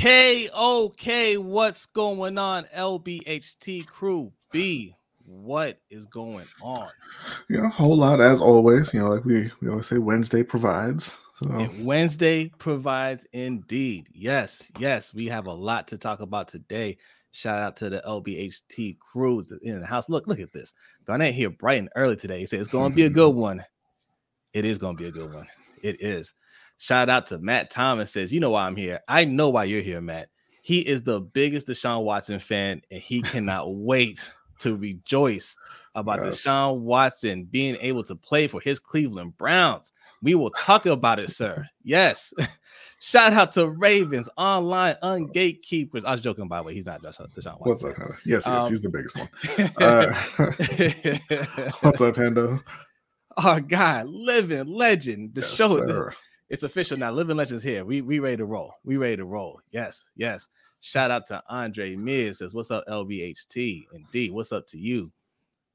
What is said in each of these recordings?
Okay, okay, what's going on, LBHT crew B? What is going on? Yeah, a whole lot as always. You know, like we we always say, Wednesday provides. So And Wednesday provides indeed. Yes, yes, we have a lot to talk about today. Shout out to the LBHT crews in the house. Look, look at this. Garnett here bright and early today. He said it's going to be a good one. It is going to be a good one. It is. Shout out to Matt Thomas says, you know why I'm here. I know why you're here, Matt. He is the biggest Deshaun Watson fan, and he cannot wait to rejoice about Yes. Deshaun Watson being able to play for his Cleveland Browns. We will talk about it, sir. Yes. Shout out to Ravens online ungatekeepers. I was joking, by the way. He's not Deshaun Deshaun what's up, Hendo? Yes, yes, Um, he's the biggest one. Uh, what's up, Hendo? Our guy, living legend. The Yes, show, sir. It's official now. Living Legends here. We we ready to roll. We ready to roll. Yes, yes. Shout out to Andre Miz says, "What's up, LBHT?" Indeed, what's up to you?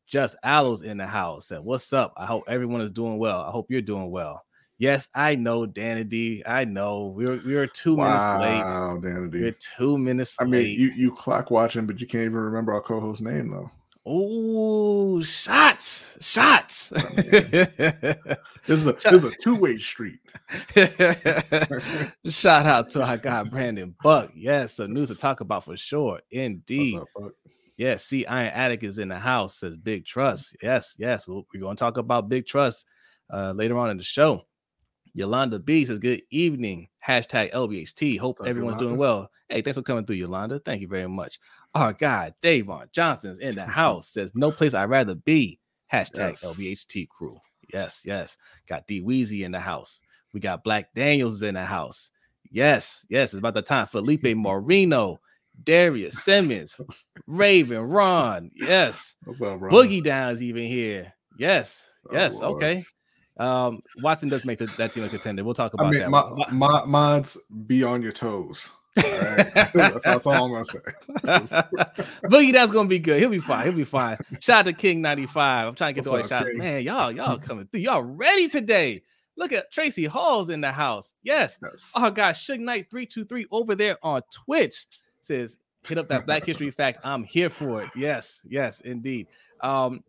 Just Aloes in the house said, "What's up? I hope everyone is doing well. I hope you're doing well." Yes, I know, Danny D. I know we were we were two minutes late. Wow, Danity. We're two minutes late. I mean, you you clock watching, but you can't even remember our co-host's name though. Oh, shots, shots. This is a this is a two-way street. Shout out to our guy Brandon Buck. Yes, some news to talk about for sure. Indeed. up, Yes, see, Iron Attic is in the house, says Big Trust. Yes, yes. We'll, we're going to talk about Big Trust uh, later on in the show. Yolanda B says, Good evening. Hashtag LBHT. Hope everyone's doing well. Hey, thanks for coming through, Yolanda. Thank you very much. Our guy, Davon Johnson's in the house, says, No place I'd rather be. Hashtag Yes. LBHT crew. Yes, yes. Got D Weezy in the house. We got Black Daniels in the house. Yes, yes. It's about the time. Felipe Moreno, Darius Simmons, Raven, Ron. Yes. What's up, bro? Boogie Down's even here. Yes. Oh, Yes. Lord. okay. Um, Watson does make the, that team a contender. We'll talk I about mean, that. mo- mods, be on your toes. All right? that's, that's all I'm gonna say. Boogie Down's gonna be good. He'll be fine. He'll be fine. Shout out to King 95. I'm trying to get all What's the up, shots. King? Man, y'all, y'all coming through. Y'all ready today. Look at Tracy Hall's in the house. Yes. Yes. Oh God, Suge Knight 323 over there on Twitch says, hit up that Black History Fact. I'm here for it. Yes, yes, indeed. Um,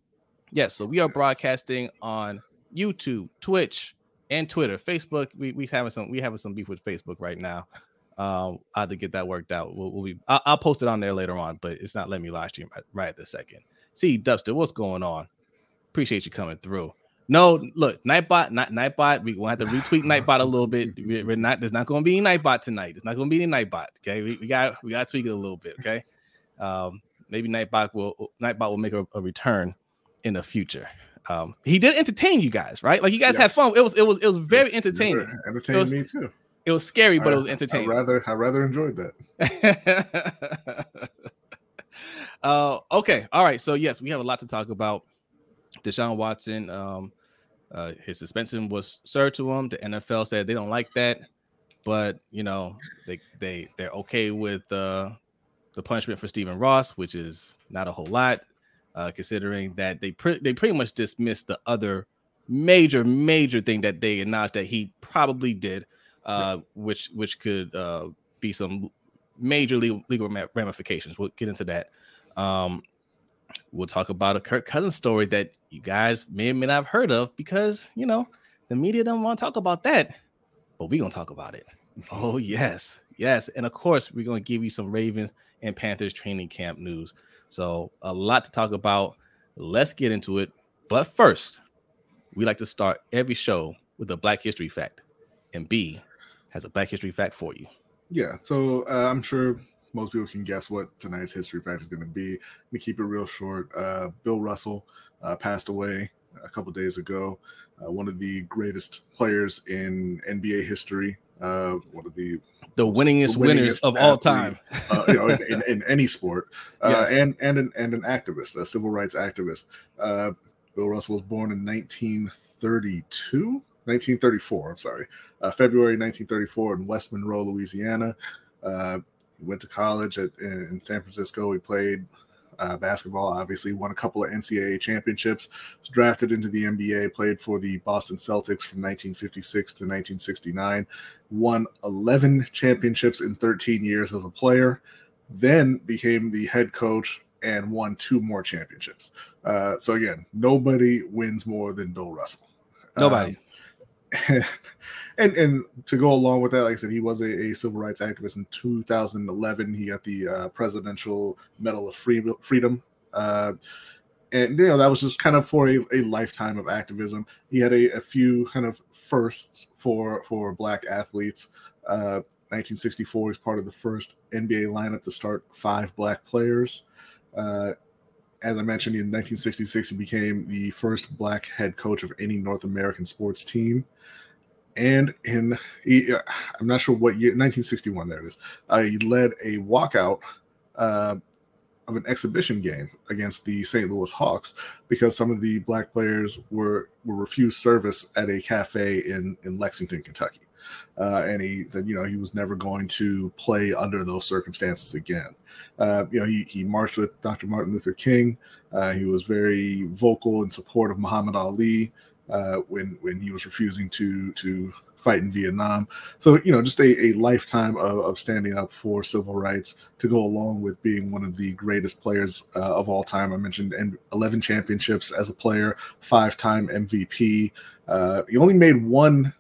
yes, so we are Yes. broadcasting on YouTube, Twitch, and Twitter. Facebook, we we having some we having some beef with Facebook right now. Um, I have to get that worked out. We'll, we'll be I'll, I'll post it on there later on, but it's not letting me live stream right, right this second. See, Dubster, what's going on? Appreciate you coming through. No, look, Nightbot, not Nightbot. We gonna have to retweet Nightbot a little bit. We- We're not. There's not gonna be any Nightbot tonight. There's not gonna be any Nightbot. Okay, we, we got we got to tweak it a little bit. Okay, um, maybe Nightbot will Nightbot will make a, a return in the future. Um, he did entertain you guys, right? Like you guys had fun. It was it was it was very entertaining. were Entertaining was- me too. It was scary, but it I- was I entertaining. rather I rather enjoyed that. uh, okay, all right. So yes, we have a lot to talk about. Deshaun Watson, um, uh, his suspension was served to him. The NFL said they don't like that, but you know they they they're okay with uh, the punishment for Stephen Ross, which is not a whole lot, uh, considering that they pre- they pretty much dismissed the other major major thing that they acknowledged that he probably did, uh, which which could uh, be some major legal, legal ramifications. We'll get into that. Um, we'll talk about a Kirk Cousins story that you guys may or may not have heard of because you know the media don't want to talk about that, but we're gonna talk about it. Oh yes, yes, and of course we're gonna give you some Ravens and Panthers training camp news. So a lot to talk about. Let's get into it. But first, we like to start every show with a Black History fact, and B has a Black History fact for you. Yeah, so uh, I'm sure most people can guess what tonight's history fact is going to be. We keep it real short. Uh, Bill Russell uh, passed away a couple days ago. Uh, one of the greatest players in NBA history. Uh, one of the The winningest, winners winningest of all time. uh, you know, in, in, in any sport, uh, Yes. and and an, and an activist, a civil rights activist. Uh, Bill Russell was born in 1932, 1934. I'm sorry, uh, February 1934 in West Monroe, Louisiana. Uh, he went to college at, in, in San Francisco. He played uh, basketball. Obviously, won a couple of NCAA championships. Was drafted into the NBA. Played for the Boston Celtics from 1956 to 1969. Won 11 championships in 13 years as a player. Then became the head coach and won two more championships. Uh, so again, nobody wins more than Bill Russell. Nobody. Um, and and to go along with that, like I said, he was a, a civil rights activist in 2011. He got the uh, Presidential Medal of Freedom. Uh, and you know that was just kind of for a, a lifetime of activism. He had a, a, few kind of firsts for for black athletes. Uh, 1964 is part of the first NBA lineup to start five black players. Uh, as I mentioned, in 1966, he became the first black head coach of any North American sports team. And in, he, uh, I'm not sure what year, 1961, there it is. Uh, he led a walkout uh, of an exhibition game against the St. Louis Hawks because some of the black players were were refused service at a cafe in in Lexington, Kentucky. Uh, and he said, you know, he was never going to play under those circumstances again. Uh, you know, he, he marched with Dr. Martin Luther King. Uh, he was very vocal in support of Muhammad Ali uh, when when he was refusing to to fight in Vietnam. So you know, just a, a lifetime of, of standing up for civil rights to go along with being one of the greatest players uh, of all time. I mentioned 11 championships as a player, five-time MVP. Uh, he only made one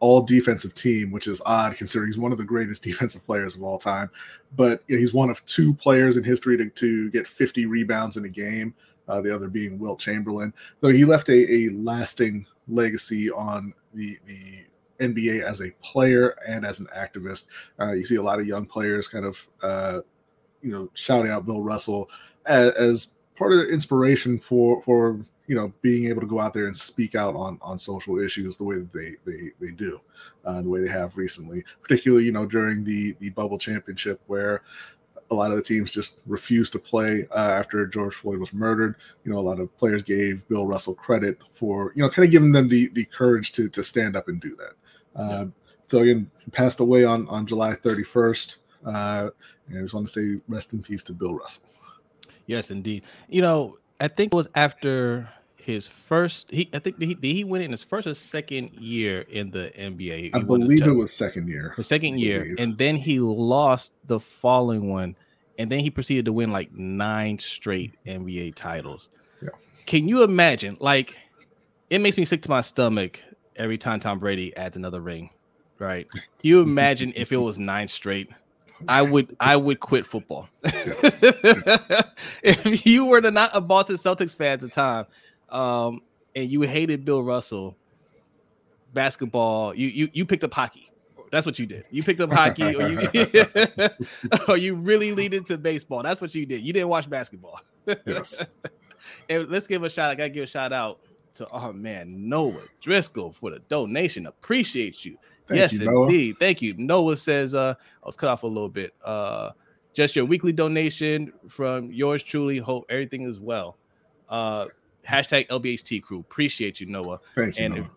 all defensive team, which is odd considering he's one of the greatest defensive players of all time. But you know, he's one of two players in history to, to get 50 rebounds in a game, uh, the other being Wilt Chamberlain. So he left a, a lasting legacy on the, the NBA as a player and as an activist. Uh, you see a lot of young players kind of, uh, you know, shouting out Bill Russell as, as part of the inspiration for for you know being able to go out there and speak out on on social issues the way that they they they do uh, the way they have recently particularly you know during the the bubble championship where a lot of the teams just refused to play uh, after George Floyd was murdered. You know, a lot of players gave Bill Russell credit for you know kind of giving them the the courage to to stand up and do that. Uh. So again, he passed away on on July 31st. Uh, and I just want to say rest in peace to Bill Russell. Yes, indeed. You know, I think it was after his first. He I think did he, did he win in his first or second year in the NBA. He I believe it was second year. The second year, and then he lost the following one, and then he proceeded to win like nine straight NBA titles. Yeah. Can you imagine? Like, it makes me sick to my stomach every time Tom Brady adds another ring. Right? Can you imagine if it was nine straight? I would I would quit football. Yes. if you were not a Boston Celtics fan at the time, um, and you hated Bill Russell, basketball, you you you picked up hockey. That's what you did. You picked up hockey, or you or you really leaned into baseball. That's what you did. You didn't watch basketball. yes. and let's give a shout. I gotta give a shout out to our man Noah Driscoll for the donation. Appreciate you. Thank yes, you, indeed. Thank you. Noah says, uh, I was cut off a little bit. Uh, just your weekly donation from yours truly. Hope everything is well. Uh, hashtag LBHT crew. Appreciate you, Noah. Thank you. And Noah.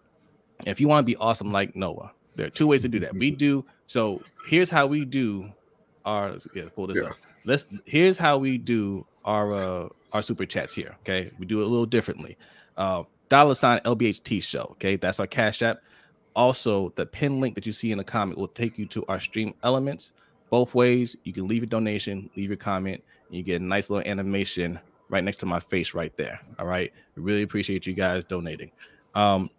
If, if you want to be awesome like Noah, there are two ways to do that. We do so. Here's how we do our. Yeah, pull this yeah. up. Let's. Here's how we do our uh, our super chats here. Okay, we do it a little differently. Uh, dollar sign LBHT show. Okay, that's our cash app. Also, the pin link that you see in the comment will take you to our stream elements. Both ways, you can leave a donation, leave your comment, and you get a nice little animation right next to my face right there. All right. Really appreciate you guys donating. Um,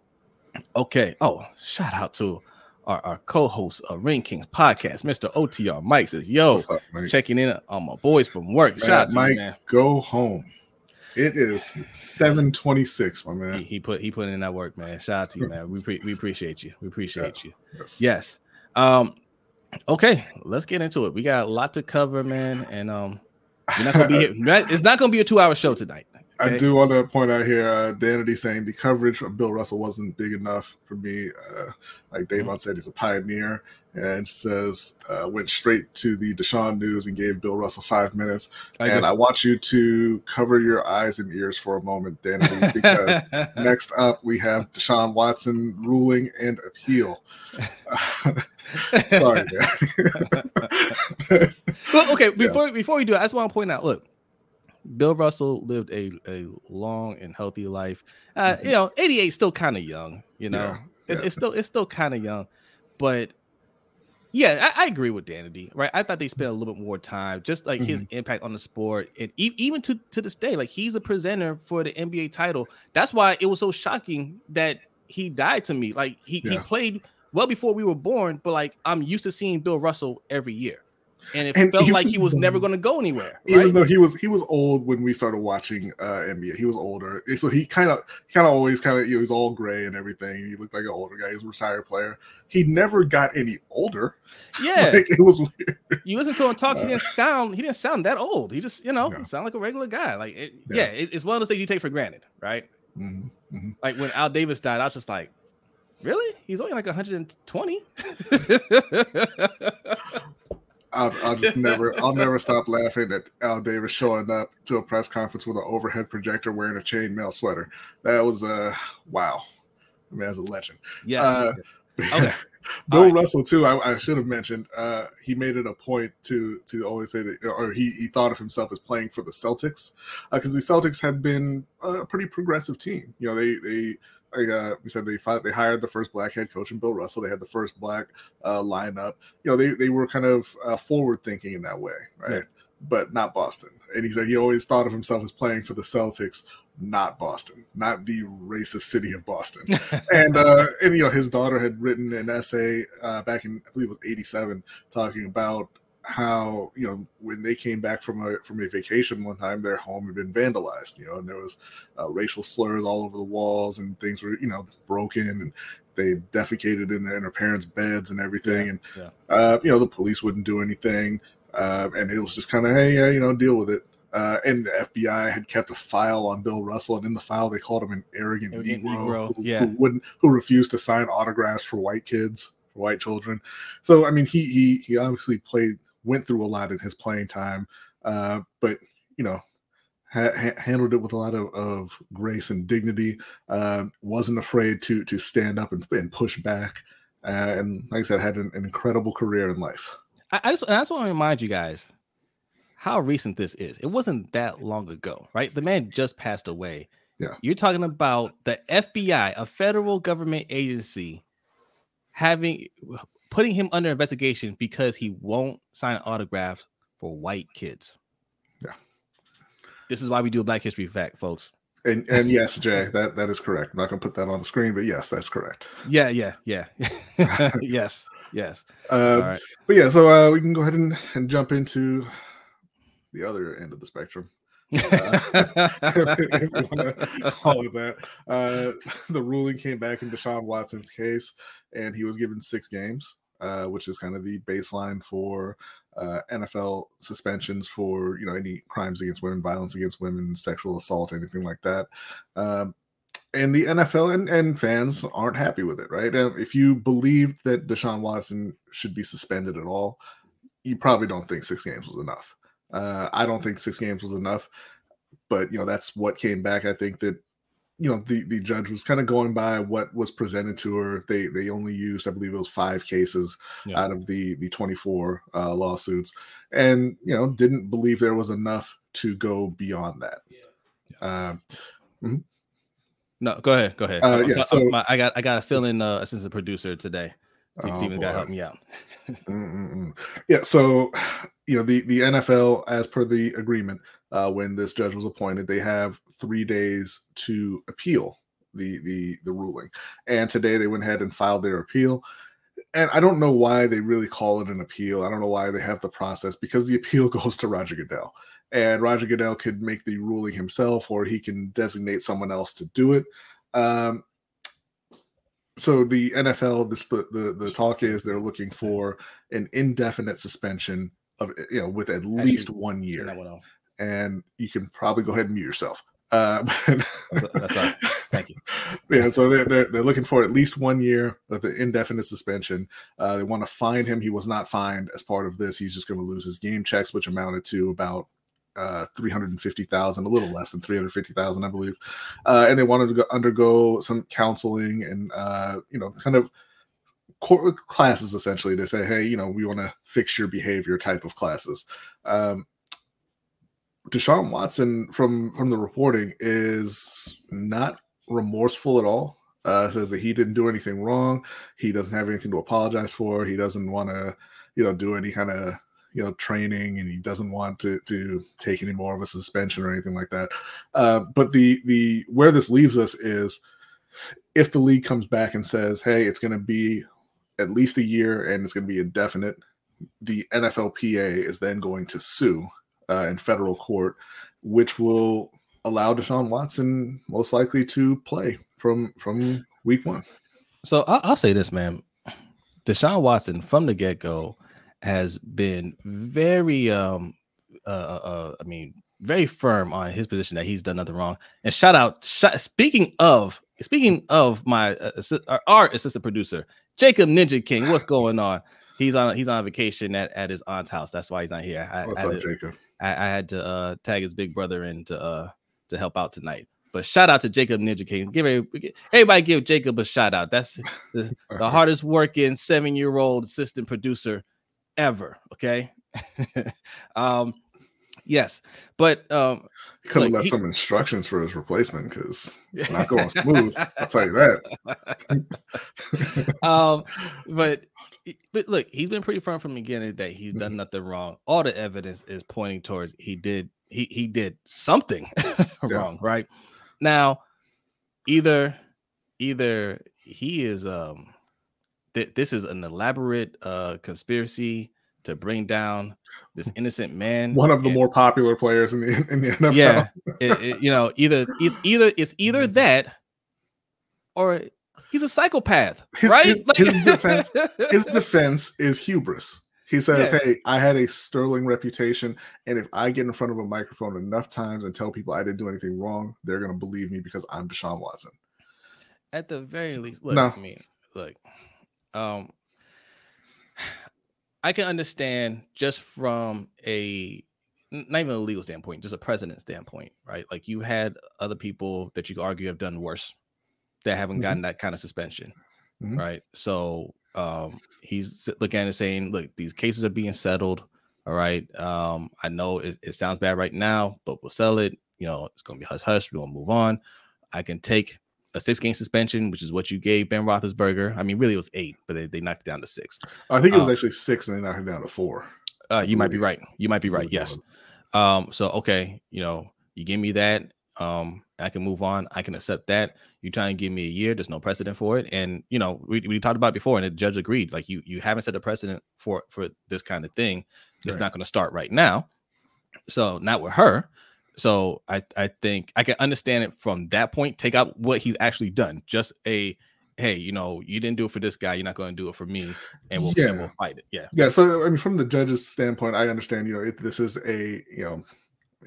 okay. Oh, shout out to our, our co-host of Ring Kings podcast, Mr. OTR Mike says, Yo, up, checking in on my boys from work. Man, shout out Mike, man. Go home. It is 726, my man. He, he, put he put in that work, man. Shout out to you, man. We pre- we appreciate you. We appreciate yeah. you. Yes. yes. Um, okay, let's get into it. We got a lot to cover, man. And um, you're not gonna be here. It's not gonna be a two-hour show tonight. Okay? I do want to point out here, uh, Danity saying the coverage of Bill Russell wasn't big enough for me. Uh, like Davon mm-hmm. said, he's a pioneer, and says uh, went straight to the Deshaun news and gave Bill Russell five minutes. I and I want you to cover your eyes and ears for a moment, Danity, because next up we have Deshaun Watson ruling and appeal. Sorry, well, okay. Before yes. before we do I just want to point out. Look, Bill Russell lived a, a long and healthy life. Uh, mm-hmm. You know, 88 still kind of young. You know, yeah, it's, yeah. it's still it's still kind of young, but yeah, I, I, agree with Danity. Right, I thought they spent a little bit more time, just like mm-hmm. his impact on the sport, and e- even to to this day, like he's a presenter for the NBA title. That's why it was so shocking that he died to me. Like he, yeah. he played well before we were born, but like I'm used to seeing Bill Russell every year and it and felt like he was never going to go anywhere. Right? Even though he was he was old when we started watching uh, NBA, he was older, so he kind of kind of always kind of you know, he's all gray and everything. He looked like an older guy. He's a retired player. He never got any older. Yeah, like, it was weird. You listen to him talk, he didn't sound he didn't sound that old. He just you know yeah. sound like a regular guy. Like it, yeah, yeah it, it's one of those things you take for granted, right? Mm-hmm, mm-hmm. Like when Al Davis died, I was just like, really? He's only like 120. I'll, I'll just never, I'll never stop laughing at Al Davis showing up to a press conference with an overhead projector wearing a chainmail sweater. That was uh wow. I mean, as a legend. Yeah. Uh, okay. Bill right. Russell too. I, I, should have mentioned. Uh, he made it a point to to always say that, or he he thought of himself as playing for the Celtics because uh, the Celtics have been a pretty progressive team. You know, they they like uh, we said, they they hired the first black head coach in Bill Russell. They had the first black uh, lineup. You know, they they were kind of uh, forward thinking in that way, right? Yeah. But not Boston. And he said he always thought of himself as playing for the Celtics, not Boston, not the racist city of Boston. and uh, and you know, his daughter had written an essay uh, back in I believe it was '87 talking about how you know when they came back from a from a vacation one time their home had been vandalized you know and there was uh, racial slurs all over the walls and things were you know broken and they defecated in their, in their parents beds and everything yeah, and yeah. Uh, you know the police wouldn't do anything uh, and it was just kind of hey you know deal with it uh, and the FBI had kept a file on Bill Russell, and in the file they called him an arrogant, arrogant Negro, Negro. Who, yeah. who, wouldn't, who refused to sign autographs for white kids, for white children. So I mean, he he he obviously played went through a lot in his playing time, uh, but you know, ha- ha- handled it with a lot of, of grace and dignity. Uh, wasn't afraid to to stand up and, and push back, uh, and like I said, had an, an incredible career in life. I, I just I just want to remind you guys how recent this is. It wasn't that long ago, right? The man just passed away. Yeah. You're talking about the FBI, a federal government agency, having putting him under investigation because he won't sign autographs for white kids. Yeah. This is why we do a Black History fact, folks. And and yes, Jay, that that is correct. I'm not gonna put that on the screen, but yes, that's correct. Yeah, yeah, yeah. yes, yes. Uh, But yeah, so uh, we can go ahead and, and jump into the other end of the spectrum. uh, if, if want to call it that. Uh, the ruling came back in Deshaun Watson's case, and he was given six games uh, which is kind of the baseline for uh, NFL suspensions for you know any crimes against women, violence against women, sexual assault, anything like that. Um, and the NFL and, and fans aren't happy with it, right? And if you believe that Deshaun Watson should be suspended at all, you probably don't think six games was enough. Uh, I don't think six games was enough, but you know that's what came back. I think that you know the the judge was kind of going by what was presented to her they they only used i believe it was five cases yeah. out of the the 24 uh, lawsuits and you know didn't believe there was enough to go beyond that yeah. Uh, mm-hmm. no go ahead go ahead uh, yeah, so, i got i got a feeling uh since a producer today oh, Steven got help me out. yeah, so you know the the NFL, as per the agreement, uh, when this judge was appointed. They have three days to appeal the the the ruling, and today they went ahead and filed their appeal. And I don't know why they really call it an appeal. I don't know why they have the process because the appeal goes to Roger Goodell, and Roger Goodell could make the ruling himself, or he can designate someone else to do it. Um, so the NFL, this the, the the talk is they're looking for an indefinite suspension of you know with at least one year and you can probably go ahead and mute yourself. Uh, that's, that's Thank you. Yeah, so they're, they're, they're looking for at least one year with an indefinite suspension. Uh, they want to find him. He was not fined as part of this. He's just going to lose his game checks, which amounted to about uh, 350,000, a little less than 350,000, I believe. Uh, and they wanted to go, undergo some counseling and, uh, you know, kind of court classes essentially to say, hey, you know, we want to fix your behavior type of classes. Um, Deshaun Watson from from the reporting is not remorseful at all. Uh, says that he didn't do anything wrong. He doesn't have anything to apologize for. He doesn't want to, you know, do any kind of you know training, and he doesn't want to to take any more of a suspension or anything like that. Uh, but the the where this leaves us is if the league comes back and says, "Hey, it's going to be at least a year and it's going to be indefinite," the NFLPA is then going to sue uh, in federal court, which will allow Deshaun Watson most likely to play from from week one. So I'll, I'll say this, man. Deshaun Watson from the get go has been very, um, uh, uh, uh, I mean, very firm on his position that he's done nothing wrong. And shout out, speaking of, speaking of my uh, our assistant producer, Jacob Ninja King, what's going on? He's on he's on vacation at, at his aunt's house. That's why he's not here. I, what's I up, to, Jacob? I, I, had to uh, tag his big brother in to uh, to help out tonight. But shout out to Jacob Ninja King. Give everybody give Jacob a shout out. That's the, the hardest working seven year old assistant producer ever. Okay. um, yes, but um, he could have left he, some instructions for his replacement because it's not going smooth. I'll tell you that. um, but but look, he's been pretty firm from the beginning of the day. He's done mm-hmm. nothing wrong. All the evidence is pointing towards he did he he did something wrong, right? Now, either either he is um th- this is an elaborate uh conspiracy to bring down this innocent man. One of the and, more popular players in the in the NFL. Yeah, it, it, you know, either it's either it's either mm-hmm. that or he's a psychopath, his, right? His, like, his defense, his defense is hubris. He says, yeah. "Hey, I had a sterling reputation, and if I get in front of a microphone enough times and tell people I didn't do anything wrong, they're going to believe me because I'm Deshaun Watson." At the very least, look, no. I mean, look, um, I can understand just from a not even a legal standpoint, just a president standpoint, right? Like you had other people that you could argue have done worse that haven't mm-hmm. gotten that kind of suspension, mm-hmm. right? So um, he's looking at it saying, "Look, these cases are being settled. All right, um, I know it, it sounds bad right now, but we'll sell it. You know, it's going to be hush hush. We'll move on. I can take a six game suspension, which is what you gave Ben Roethlisberger. I mean, really, it was eight, but they, they knocked it down to six. I think it was um, actually six, and they knocked it down to four. Uh, you might be right. You might be right. Yes. Um, so okay, you know, you give me that. Um, I can move on. I can accept that. You try and give me a year. There's no precedent for it, and you know we, we talked about before, and the judge agreed. Like you you haven't set a precedent for for this kind of thing. It's right. not going to start right now. So not with her. So I I think I can understand it from that point. Take out what he's actually done. Just a hey, you know, you didn't do it for this guy, you're not going to do it for me, and we'll, yeah. and we'll fight it. Yeah, yeah. So I mean, from the judge's standpoint, I understand. You know, it, this is a you know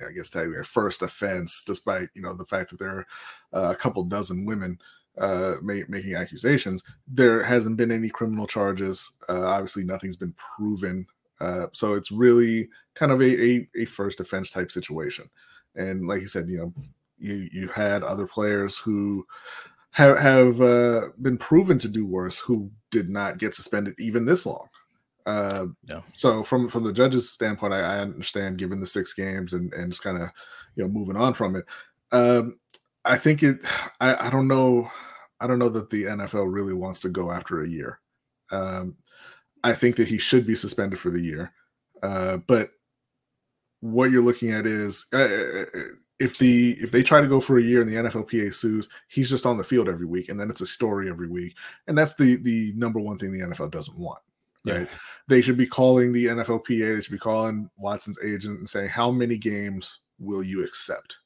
I guess technically a first offense, despite you know the fact that there are uh, a couple dozen women uh, making accusations. There hasn't been any criminal charges. Uh, obviously, nothing's been proven. Uh, so it's really kind of a, a, a first offense type situation. And like you said, you know, you you had other players who have have uh, been proven to do worse who did not get suspended even this long. Uh, yeah. So from from the judge's standpoint, I, I understand given the six games and and just kind of you know moving on from it. Um, I think it. I, I don't know. I don't know that the NFL really wants to go after a year. Um, I think that he should be suspended for the year. Uh, but what you're looking at is uh, uh, uh if the if they try to go for a year and the NFLPA sues, he's just on the field every week, and then it's a story every week, and that's the the number one thing the NFL doesn't want right? They should be calling the NFLPA, they should be calling Watson's agent and saying, How many games will you accept?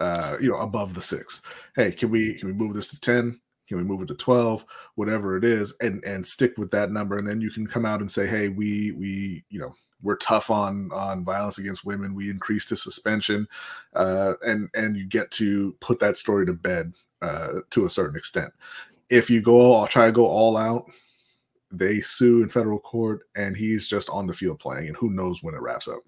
Uh, you know, above the six. Hey, can we can we move this to 10? Can we move it to 12? Whatever it is, and and stick with that number. And then you can come out and say, Hey, we we, you know, we're tough on on violence against women. We increased the suspension, uh, and and you get to put that story to bed uh, to a certain extent. If you go, I'll try to go all out they sue in federal court, and he's just on the field playing, and who knows when it wraps up.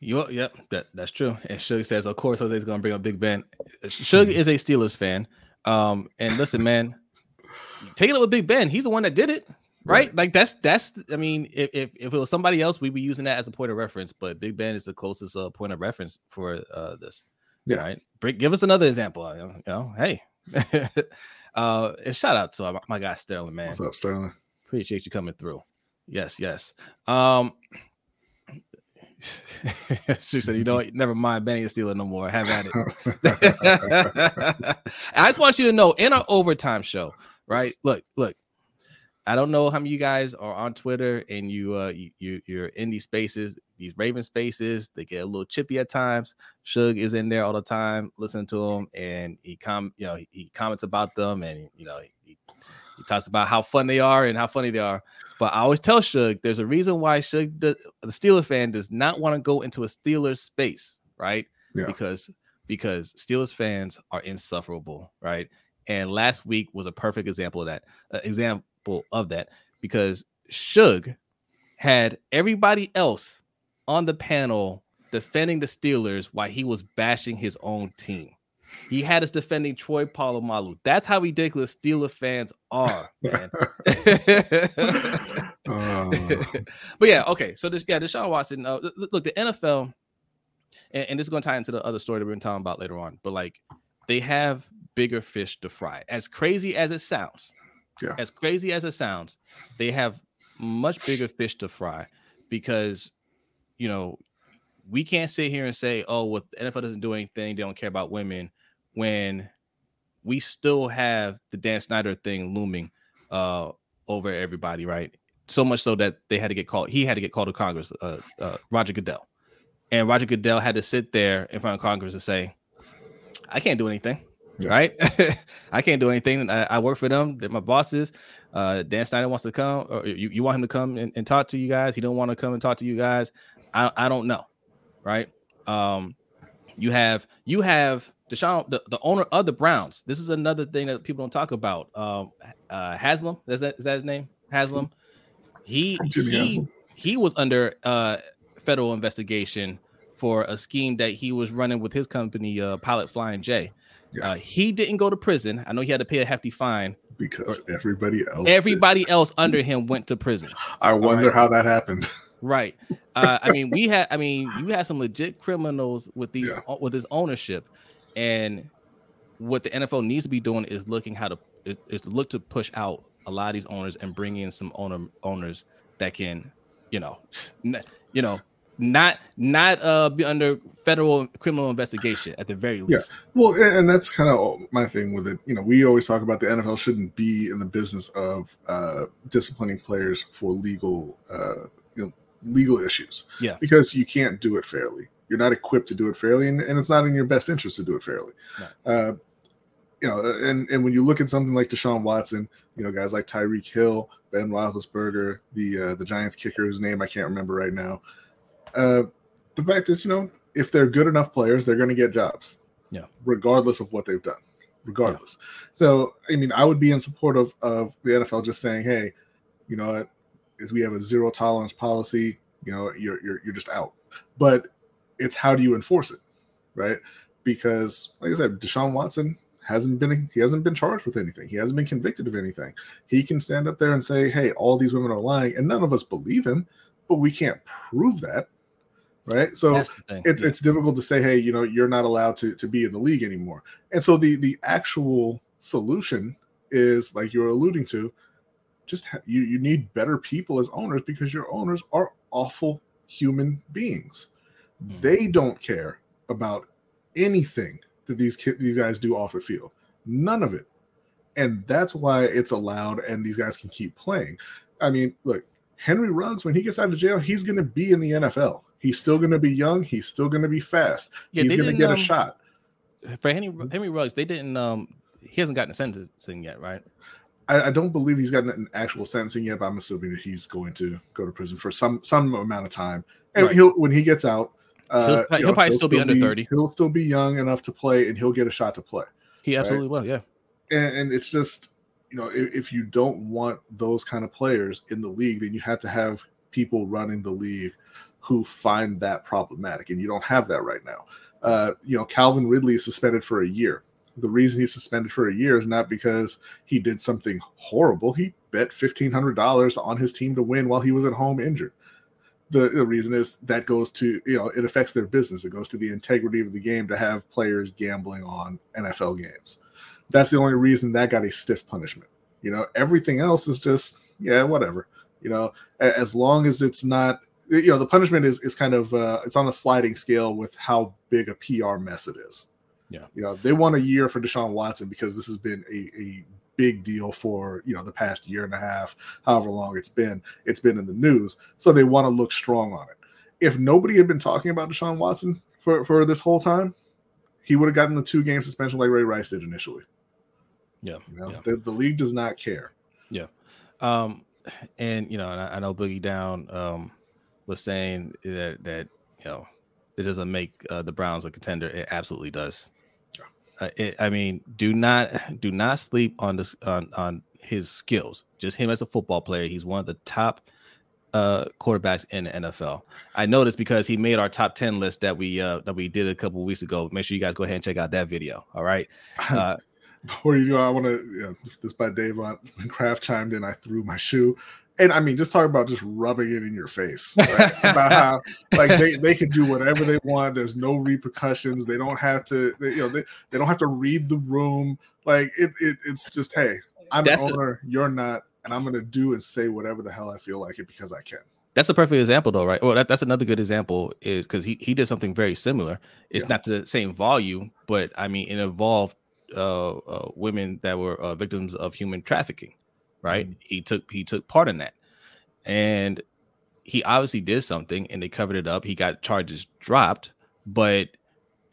You, yep, that, that's true. And Suge says, of course, Jose's going to bring up Big Ben. Suge mm-hmm. is a Steelers fan. Um, and listen, man, take it up with Big Ben. He's the one that did it. right? Like that's that's. I mean, if, if if it was somebody else, we'd be using that as a point of reference. But Big Ben is the closest uh, point of reference for uh, this. Yeah. Right. Bring, give us another example. Uh, you know, hey. uh, and shout out to my guy Sterling, man. What's up, Sterling? Appreciate you coming through. Yes, yes. Um, she said, "You know, never mind Benny and Steeler no more. Have at it." I just want you to know, in our overtime show, right? Look, look. I don't know how many of you guys are on Twitter and you uh you you're in these spaces, these Raven spaces. They get a little chippy at times. Shug is in there all the time, listening to them, and he com you know he, he comments about them, and you know he, he talks about how fun they are and how funny they are. But I always tell Shug there's a reason why Shug, the, the Steeler fan, does not want to go into a Steelers space, right? Yeah. Because because Steelers fans are insufferable, right? And last week was a perfect example of that. Uh, example of that because Shug had everybody else on the panel defending the Steelers while he was bashing his own team. He had us defending Troy Polamalu. That's how ridiculous Steeler fans are, man. uh. but yeah, okay. So this, yeah, Deshaun Watson. Uh, look, the NFL, and, and this is going to tie into the other story that we're going to talk about later on. But like, they have bigger fish to fry. As crazy as it sounds, yeah. As crazy as it sounds, they have much bigger fish to fry because, you know, we can't sit here and say, "Oh, well, the NFL doesn't do anything; they don't care about women." When we still have the Dan Snyder thing looming uh, over everybody, right? So much so that they had to get called. He had to get called to Congress. Uh, uh, Roger Goodell, and Roger Goodell had to sit there in front of Congress and say, "I can't do anything." Yeah. Right, I can't do anything. I, I, work for them. They're my bosses. Uh, Dan Snyder wants to come, or you, you want him to come and, and talk to you guys. He don't want to come and talk to you guys. I, I don't know, right? Um, you have you have Deshaun, the, the owner of the Browns. This is another thing that people don't talk about. Um, uh, Haslam, is that is that his name? Haslam. He he, he was under uh federal investigation for a scheme that he was running with his company, uh, Pilot Flying J. Yeah. Uh, he didn't go to prison. I know he had to pay a hefty fine because everybody else, everybody did. else under him went to prison. I wonder right. how that happened. Right. Uh, I mean, we had. I mean, you had some legit criminals with these yeah. with his ownership. And what the NFL needs to be doing is looking how to is to look to push out a lot of these owners and bring in some owner owners that can, you know, you know, not not uh be under federal criminal investigation at the very least. Yeah. Well, and that's kind of my thing with it. You know, we always talk about the NFL shouldn't be in the business of uh disciplining players for legal uh legal issues. Yeah. Because you can't do it fairly you're not equipped to do it fairly, and, and it's not in your best interest to do it fairly. No. Uh, you know, and and when you look at something like Deshaun Watson, you know, guys like Tyreek Hill, Ben Roethlisberger, the uh, the Giants kicker whose name I can't remember right now. Uh, the fact is, you know, if they're good enough players, they're going to get jobs. Yeah, regardless of what they've done, regardless. Yeah. So, I mean, I would be in support of of the NFL just saying, hey, you know, what, is we have a zero tolerance policy. You know, you're you're you're just out. But it's how do you enforce it, right? Because, like I said, Deshaun Watson hasn't been he hasn't been charged with anything. He hasn't been convicted of anything. He can stand up there and say, "Hey, all these women are lying," and none of us believe him, but we can't prove that, right? So it's yeah. it's difficult to say, "Hey, you know, you're not allowed to to be in the league anymore." And so the the actual solution is like you're alluding to, just ha- you you need better people as owners because your owners are awful human beings. Mm. They don't care about anything that these these guys do off the field. None of it. And that's why it's allowed and these guys can keep playing. I mean, look, Henry Ruggs, when he gets out of jail, he's going to be in the NFL. He's still going to be young. He's still going to be fast. Yeah, he's going to get um, a shot. For Henry Henry Ruggs, they didn't. um He hasn't gotten a sentencing yet, right? I, I, don't believe he's gotten an actual sentencing yet, but I'm assuming that he's going to go to prison for some some amount of time. And right. he'll when he gets out, uh, he'll, he'll know, probably he'll still be under 30. He'll still be young enough to play and he'll get a shot to play. He absolutely right? will, yeah. And, and, it's just, you know, if, if, you don't want those kind of players in the league, then you have to have people running the league who find that problematic. And you don't have that right now. Uh, you know, Calvin Ridley is suspended for a year. The reason he's suspended for a year is not because he did something horrible. He bet fifteen hundred dollars on his team to win while he was at home injured. The, the reason is that goes to you know it affects their business. It goes to the integrity of the game to have players gambling on NFL games. That's the only reason that got a stiff punishment. You know, everything else is just yeah, whatever. You know, as long as it's not you know the punishment is is kind of uh, it's on a sliding scale with how big a PR mess it is. Yeah, you know they want a year for Deshaun Watson because this has been a, a big deal for you know the past year and a half, however long it's been. It's been in the news, so they want to look strong on it. If nobody had been talking about Deshaun Watson for for this whole time, he would have gotten the two game suspension like Ray Rice did initially. Yeah, you know, yeah. The, the league does not care. Yeah, um, and you know, and I, I know Boogie Down um was saying that that you know it doesn't make uh, the Browns a contender. It absolutely does. Uh, it, I mean, do not do not sleep on this on on his skills. Just him as a football player, he's one of the top uh quarterbacks in the NFL. I noticed because he made our top 10 list that we uh that we did a couple weeks ago. Make sure you guys go ahead and check out that video. All right. Uh Before you go, I want to you know, this by Davon when Kraft chimed in, I threw my shoe and I mean, just talk about just rubbing it in your face right? about how like they, they can do whatever they want. There's no repercussions. They don't have to, they, you know, they, they don't have to read the room. Like it, it it's just, hey, I'm That's an owner, a, you're not, and I'm gonna do and say whatever the hell I feel like it because I can. That's a perfect example, though, right? Well, that, that's another good example is because he, he did something very similar. It's yeah. not the same volume, but I mean, it involved uh, uh, women that were uh, victims of human trafficking right? Mm-hmm. He took he took part in that, and he obviously did something, and they covered it up. He got charges dropped, but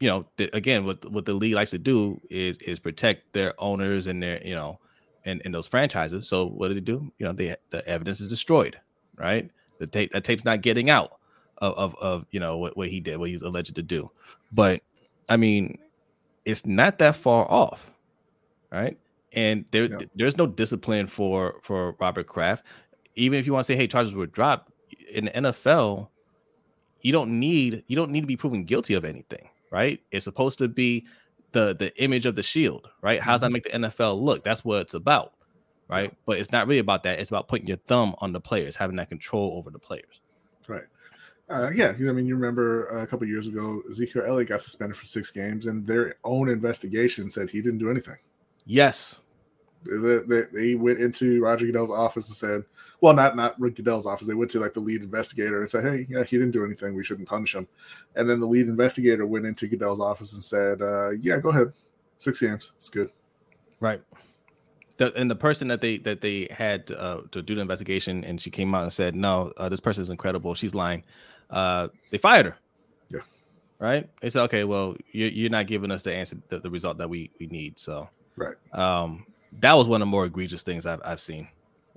you know, the, again, what what the league likes to do is is protect their owners and their you know, and, and those franchises. So what did they do? You know, they the evidence is destroyed, right? The tape that tape's not getting out of of, of you know what, what he did, what he was alleged to do. But I mean, it's not that far off, right? And there yeah. there's no discipline for for Robert Kraft. Even if you want to say, "Hey, charges were dropped," in the NFL, you don't need you don't need to be proven guilty of anything, right? It's supposed to be the the image of the shield, right? How does that mm-hmm. make the NFL look? That's what it's about, right? But it's not really about that. It's about putting your thumb on the players, having that control over the players. Right. Uh, yeah, I mean, you remember uh, a couple years ago, Ezekiel Elliott got suspended for six games, and their own investigation said he didn't do anything. Yes, they, they went into Roger Goodell's office and said, well, not not Rick Goodell's office. They went to like the lead investigator and said, "Hey, yeah, he didn't do anything. We shouldn't punish him." And then the lead investigator went into Goodell's office and said, uh, "Yeah, go ahead, six games. It's good." Right. The, and the person that they that they had uh, to do the investigation, and she came out and said, "No, uh, this person is incredible. She's lying." Uh, they fired her. Yeah. Right. They said, "Okay, well, you're, you're not giving us the answer, the, the result that we we need." So. Right. Um that was one of the more egregious things I've, I've seen.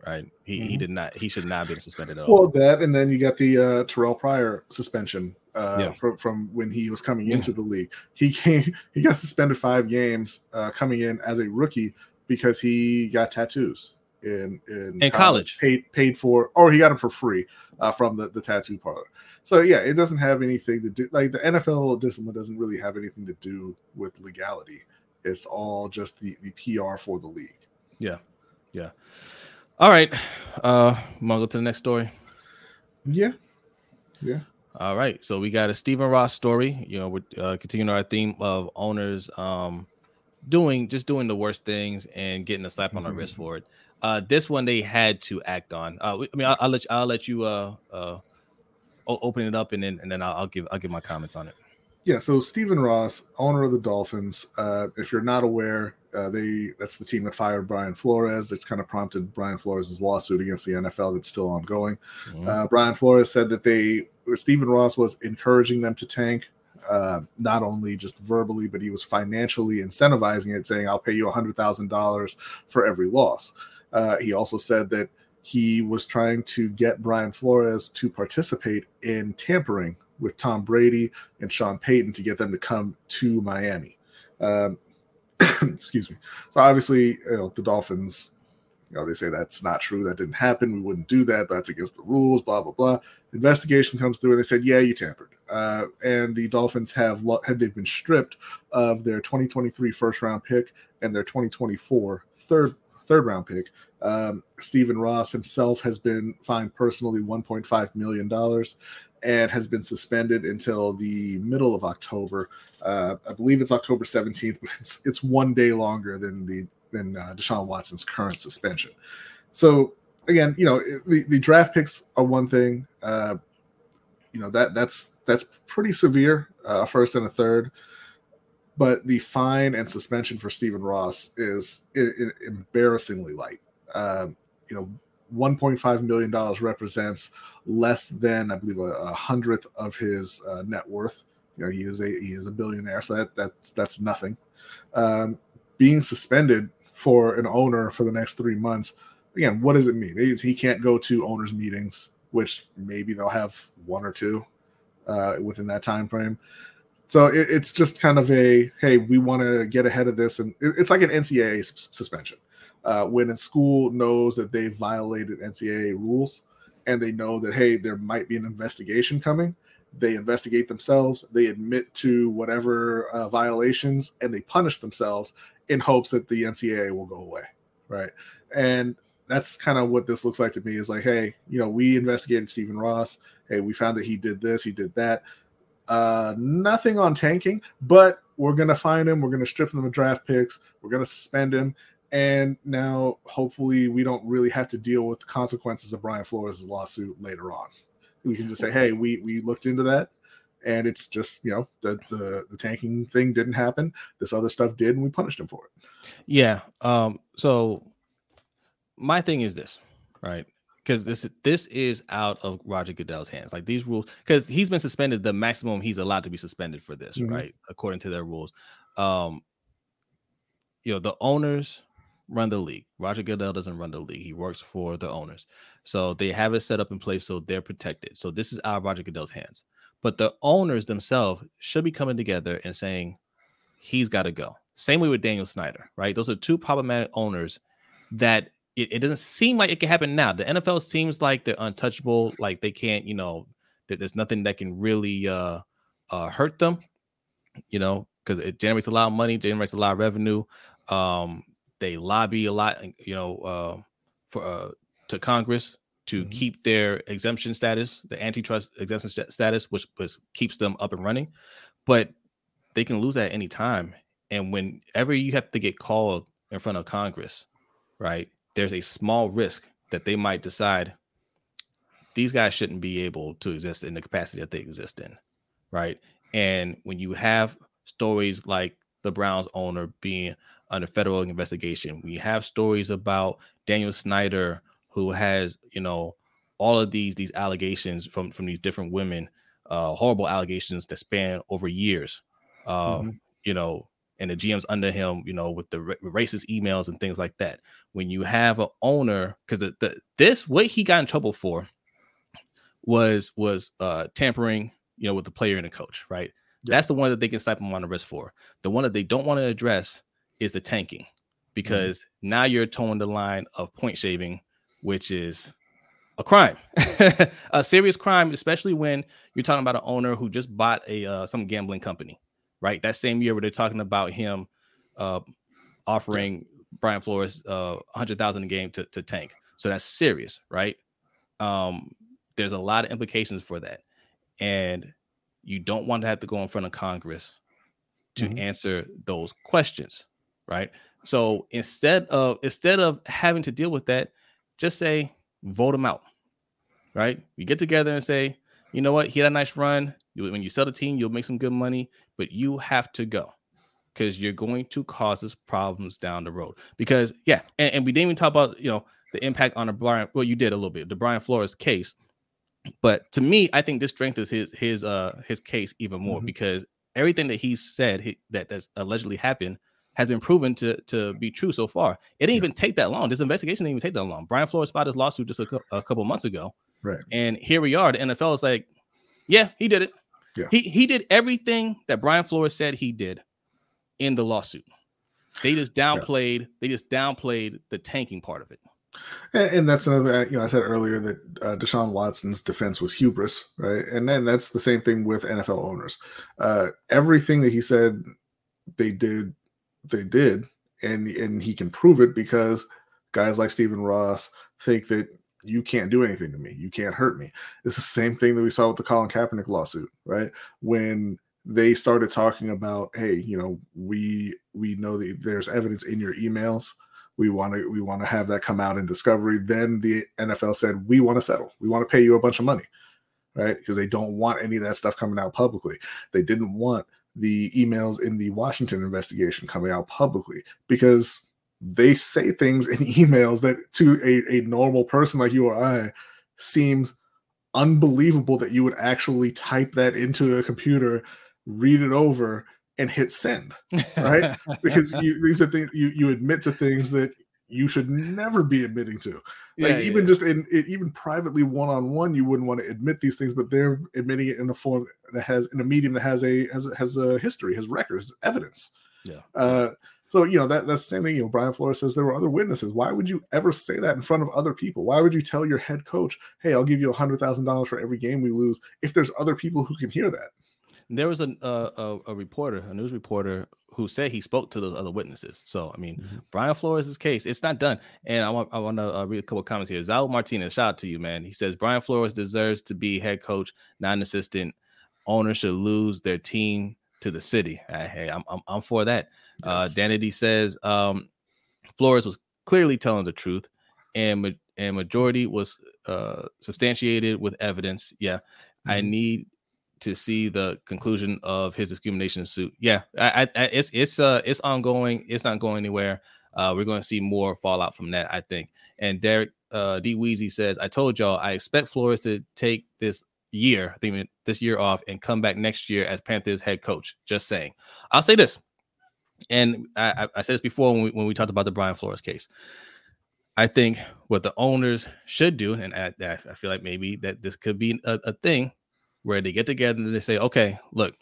Right, he, mm-hmm. he did not he should not have been suspended at all. Well, that and then you got the uh, Terrelle Pryor suspension uh, yeah. from from when he was coming into the league. He came he got suspended five games uh, coming in as a rookie because he got tattoos in in, in college, paid paid for or he got them for free uh, from the the tattoo parlor. So yeah, it doesn't have anything to do like the NFL discipline doesn't really have anything to do with legality. It's all just the, the PR for the league. Yeah. Yeah. All right. Uh wanna go to the next story? Yeah. Yeah. All right. So we got a Stephen Ross story. You know, we're uh, continuing our theme of owners um doing just doing the worst things and getting a slap on the mm-hmm. wrist for it. Uh this one they had to act on. Uh I mean I'll, I'll let you, I'll let you uh uh open it up and then and then I'll, I'll give I'll give my comments on it yeah, so Stephen Ross, owner of the Dolphins. Uh, if you're not aware, uh, they that's the team that fired Brian Flores. That kind of prompted Brian Flores' lawsuit against the NFL that's still ongoing. Mm-hmm. Uh, Brian Flores said that they Stephen Ross was encouraging them to tank, uh, not only just verbally, but he was financially incentivizing it, saying, "I'll pay you hundred thousand dollars for every loss." Uh, he also said that he was trying to get Brian Flores to participate in tampering with Tom Brady and Sean Payton to get them to come to Miami. Um, excuse me. So obviously, you know, the Dolphins You know, they say that's not true. That didn't happen. We wouldn't do that. That's against the rules. Blah blah blah. Investigation comes through, and they said, yeah, you tampered. Uh, and the Dolphins have had they've been stripped of their 2023 first round pick and their 2024 third third round pick. Um, Stephen Ross himself has been fined personally 1.5 million dollars and has been suspended until the middle of October. Uh, I believe it's October 17th, but it's, it's one day longer than the than uh, Deshaun Watson's current suspension. So again, you know, the, the draft picks are one thing. Uh, you know that that's that's pretty severe, uh, first and a third. But the fine and suspension for Stephen Ross is embarrassingly light. Uh, you know, 1.5 million dollars represents less than I believe a, a hundredth of his uh, net worth. You know, he is a he is a billionaire, so that that's that's nothing. Um, being suspended for an owner for the next three months, again, what does it mean? He can't go to owners' meetings, which maybe they'll have one or two uh, within that time frame. So it, it's just kind of a hey, we want to get ahead of this, and it, it's like an NCAA suspension. Uh, when a school knows that they've violated NCAA rules, and they know that hey there might be an investigation coming they investigate themselves they admit to whatever uh, violations and they punish themselves in hopes that the ncaa will go away right? And that's kind of what this looks like to me is like hey you know we investigated stephen ross. Hey we found that he did this he did that. Uh nothing on tanking but we're gonna find him we're gonna strip him of draft picks we're gonna suspend him and now hopefully we don't really have to deal with the consequences of Brian Flores' lawsuit later on. We can just say, hey, we we looked into that and it's just you know the, the the tanking thing didn't happen. This other stuff did and we punished him for it. Yeah um so my thing is this right? Because this this is out of roger goodell's hands. Like these rules because he's been suspended the maximum he's allowed to be suspended for this mm-hmm. right according to their rules. Um you know the owners run the league. Roger Goodell doesn't run the league. He works for the owners. So they have it set up in place so they're protected. So this is out of Roger Goodell's hands. But the owners themselves should be coming together and saying he's got to go. Same way with Daniel Snyder, right? Those are two problematic owners that it, it, doesn't seem like it can happen now. The NFL seems like they're untouchable, like they can't, you know, there's nothing that can really uh, uh, hurt them, you know, because it generates a lot of money, generates a lot of revenue. Um, they lobby a lot, you know, uh, for uh, to Congress to mm-hmm. keep their exemption status, the antitrust exemption st- status, which, which keeps them up and running. But they can lose at any time. And whenever you have to get called in front of Congress, right, there's a small risk that they might decide these guys shouldn't be able to exist in the capacity that they exist in, right? And when you have stories like the Browns owner being under federal investigation. We have stories about Daniel Snyder, who has, you know, all of these these allegations from from these different women, uh, horrible allegations that span over years. Uh, mm-hmm. You know, and the GMs under him, you know, with the racist emails and things like that. When you have an owner, because the, the, this what he got in trouble for was was uh tampering, you know, with the player and the coach, right? Yeah. That's the one that they can slap him on the wrist for. The one that they don't want to address is the tanking because mm-hmm. now you're toeing the line of point shaving, which is a crime, a serious crime, especially when you're talking about an owner who just bought a uh, some gambling company, right? That same year where they're talking about him uh, offering Brian Flores uh, hundred thousand a game to, to tank. So that's serious, right? Um, there's a lot of implications for that, and you don't want to have to go in front of Congress to mm-hmm. answer those questions right? So instead of instead of having to deal with that, just say vote him out, right? You get together and say, you know what, he had a nice run. When you sell the team, you'll make some good money, but you have to go because you're going to cause us problems down the road. Because yeah, and, and we didn't even talk about you know the impact on the Brian. Well, you did a little bit the Brian Flores case, but to me, I think this strengthens his his uh his case even more mm-hmm. because everything that he said he, that that's allegedly happened has been proven to to be true so far. It didn't yeah. even take that long. This investigation didn't even take that long. Brian Flores filed his lawsuit just a, a couple months ago, right? And here we are. The NFL is like, yeah, he did it. Yeah. He he did everything that Brian Flores said he did in the lawsuit. They just downplayed. Yeah. They just downplayed the tanking part of it. And, and, that's another, you know, I said earlier that uh, Deshaun Watson's defense was hubris, right? And then that's the same thing with NFL owners. Uh, everything that he said they did, they did, and and he can prove it because guys like Stephen Ross think that you can't do anything to me, you can't hurt me. It's the same thing that we saw with the Colin Kaepernick lawsuit, right? When they started talking about, hey, you know, we we know that there's evidence in your emails. We want to we want to have that come out in discovery. Then the nfl said we want to settle. We want to pay you a bunch of money right? Because they don't want any of that stuff coming out publicly. They didn't want the emails in the washington investigation coming out publicly because they say things in emails that to a, a normal person like you or i seems unbelievable that you would actually type that into a computer read it over and hit send, right? because you, these are things you you admit to things that you should never be admitting to. Like yeah, even yeah. just in it, even privately one on one, you wouldn't want to admit these things, but they're admitting it in a form that has in a medium that has a has has a history, has records, evidence. Yeah. Uh, so you know that that's the same thing. You know, Brian Flores says there were other witnesses. Why would you ever say that in front of other people? Why would you tell your head coach, "Hey, I'll give you a hundred thousand dollars for every game we lose"? If there's other people who can hear that. There was a, a, a reporter, a news reporter, who said he spoke to those other witnesses. So I mean, mm-hmm. Brian Flores' case, it's not done. And I want I want to uh, read a couple comments here. Zal Martinez, shout out to you, man. He says Brian Flores deserves to be head coach, not an assistant. Owners should lose their team to the city. Hey, I'm, I'm, I'm for that. Uh, yes. Uh, Danity says um, Flores was clearly telling the truth, and and majority was uh, substantiated with evidence. Yeah, mm-hmm. I need to see the conclusion of his discrimination suit. Yeah, I, I, it's it's uh it's ongoing. It's not going anywhere. Uh, we're going to see more fallout from that, I think. And Derek uh, D Weezy says, "I told y'all I expect Flores to take this year, I think this year off, and come back next year as Panthers head coach." Just saying. I'll say this, and I, I said this before when we, when we talked about the Brian Flores case. I think what the owners should do, and I, I feel like maybe that this could be a, a thing where they get together and they say, okay, look,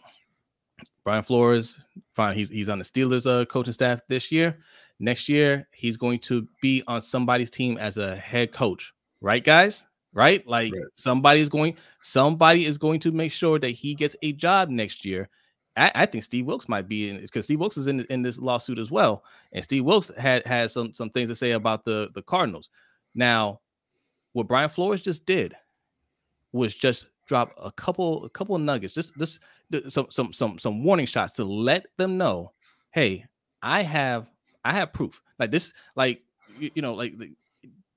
Brian Flores, fine, he's he's on the Steelers uh, coaching staff this year. Next year, he's going to be on somebody's team as a head coach, right, guys? Right? Like right. somebody's going, somebody is going to make sure that he gets a job next year. I, I think Steve Wilks might be in it because Steve Wilks is in in this lawsuit as well, and Steve Wilks had had some some things to say about the the Cardinals. Now, what Brian Flores just did was just drop a couple a couple of nuggets, just just some some some some warning shots to let them know, hey, I have I have proof. Like this, like you, you know, like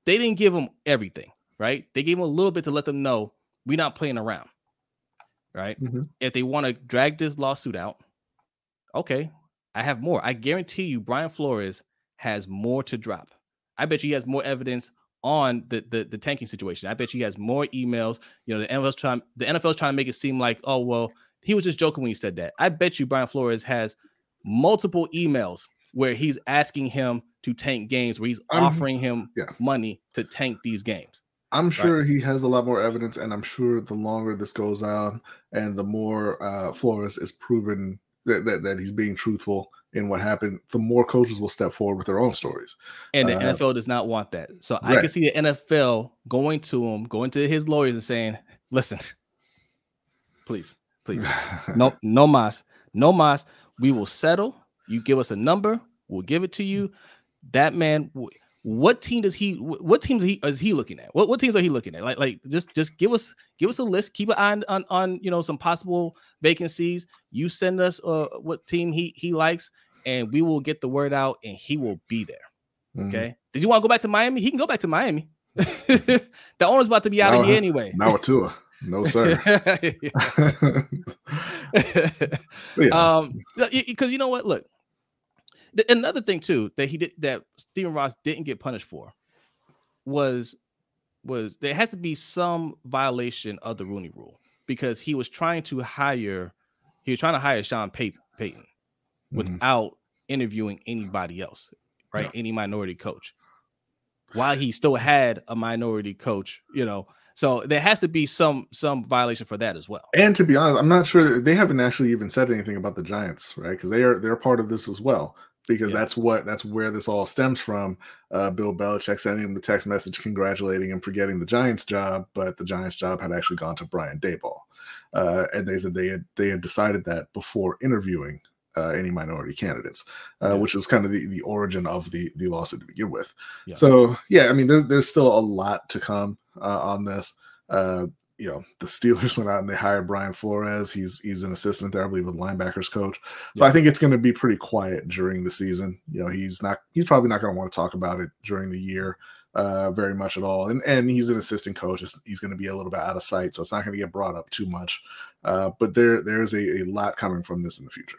they didn't give them everything, right? They gave them a little bit to let them know we're not playing around, right? Mm-hmm. If they want to drag this lawsuit out, okay, I have more. I guarantee you, Brian Flores has more to drop. I bet you he has more evidence on the, the, the tanking situation. I bet you he has more emails. You know, the NFL's trying the NFL's trying to make it seem like, oh well, he was just joking when he said that. I bet you Brian Flores has multiple emails where he's asking him to tank games, where he's um, offering him yeah. money to tank these games. I'm sure right? he has a lot more evidence, and I'm sure the longer this goes on, and the more uh, Flores is proven that, that, that he's being truthful in what happened, the more coaches will step forward with their own stories. And the uh, NFL does not want that. So right. I can see the NFL going to him, going to his lawyers and saying, listen, please, please, no, no mas, no mas. We will settle. You give us a number, we'll give it to you. That man, what team does he what teams is he is he looking at? What, what teams are he looking at? Like like just just give us give us a list. Keep an eye on on, on you know some possible vacancies. You send us uh what team he he likes and we will get the word out and he will be there. Mm-hmm. okay? Did you want to go back to miami? He can go back to miami. The owner's about to be out now, of here anyway. now with Tua. no sir. Yeah. um because you know what? Look Another thing too that he did that Stephen Ross didn't get punished for was was there has to be some violation of the Rooney Rule because he was trying to hire he was trying to hire Sean Pay- Payton mm-hmm. without interviewing anybody else, right? Yeah. Any minority coach, while he still had a minority coach, you know. So there has to be some some violation for that as well. And to be honest, I'm not sure they haven't actually even said anything about the Giants, right? Because they are they're part of this as well. Because yeah. that's what that's where this all stems from. Uh, Bill Belichick sending him the text message congratulating him for getting the Giants job, but the Giants job had actually gone to Brian Daboll, uh, and they said they had they had decided that before interviewing uh, any minority candidates, uh, yeah. which was kind of the, the origin of the the lawsuit to begin with. Yeah. So yeah, I mean, there's there's still a lot to come uh, on this. You know the Steelers went out and they hired Brian Flores. He's he's an assistant there, I believe, with linebackers coach. So yeah. I think it's going to be pretty quiet during the season. You know, he's not he's probably not going to want to talk about it during the year uh, very much at all. And and he's an assistant coach. He's going to be a little bit out of sight, so it's not going to get brought up too much. Uh, but there there is a, a lot coming from this in the future.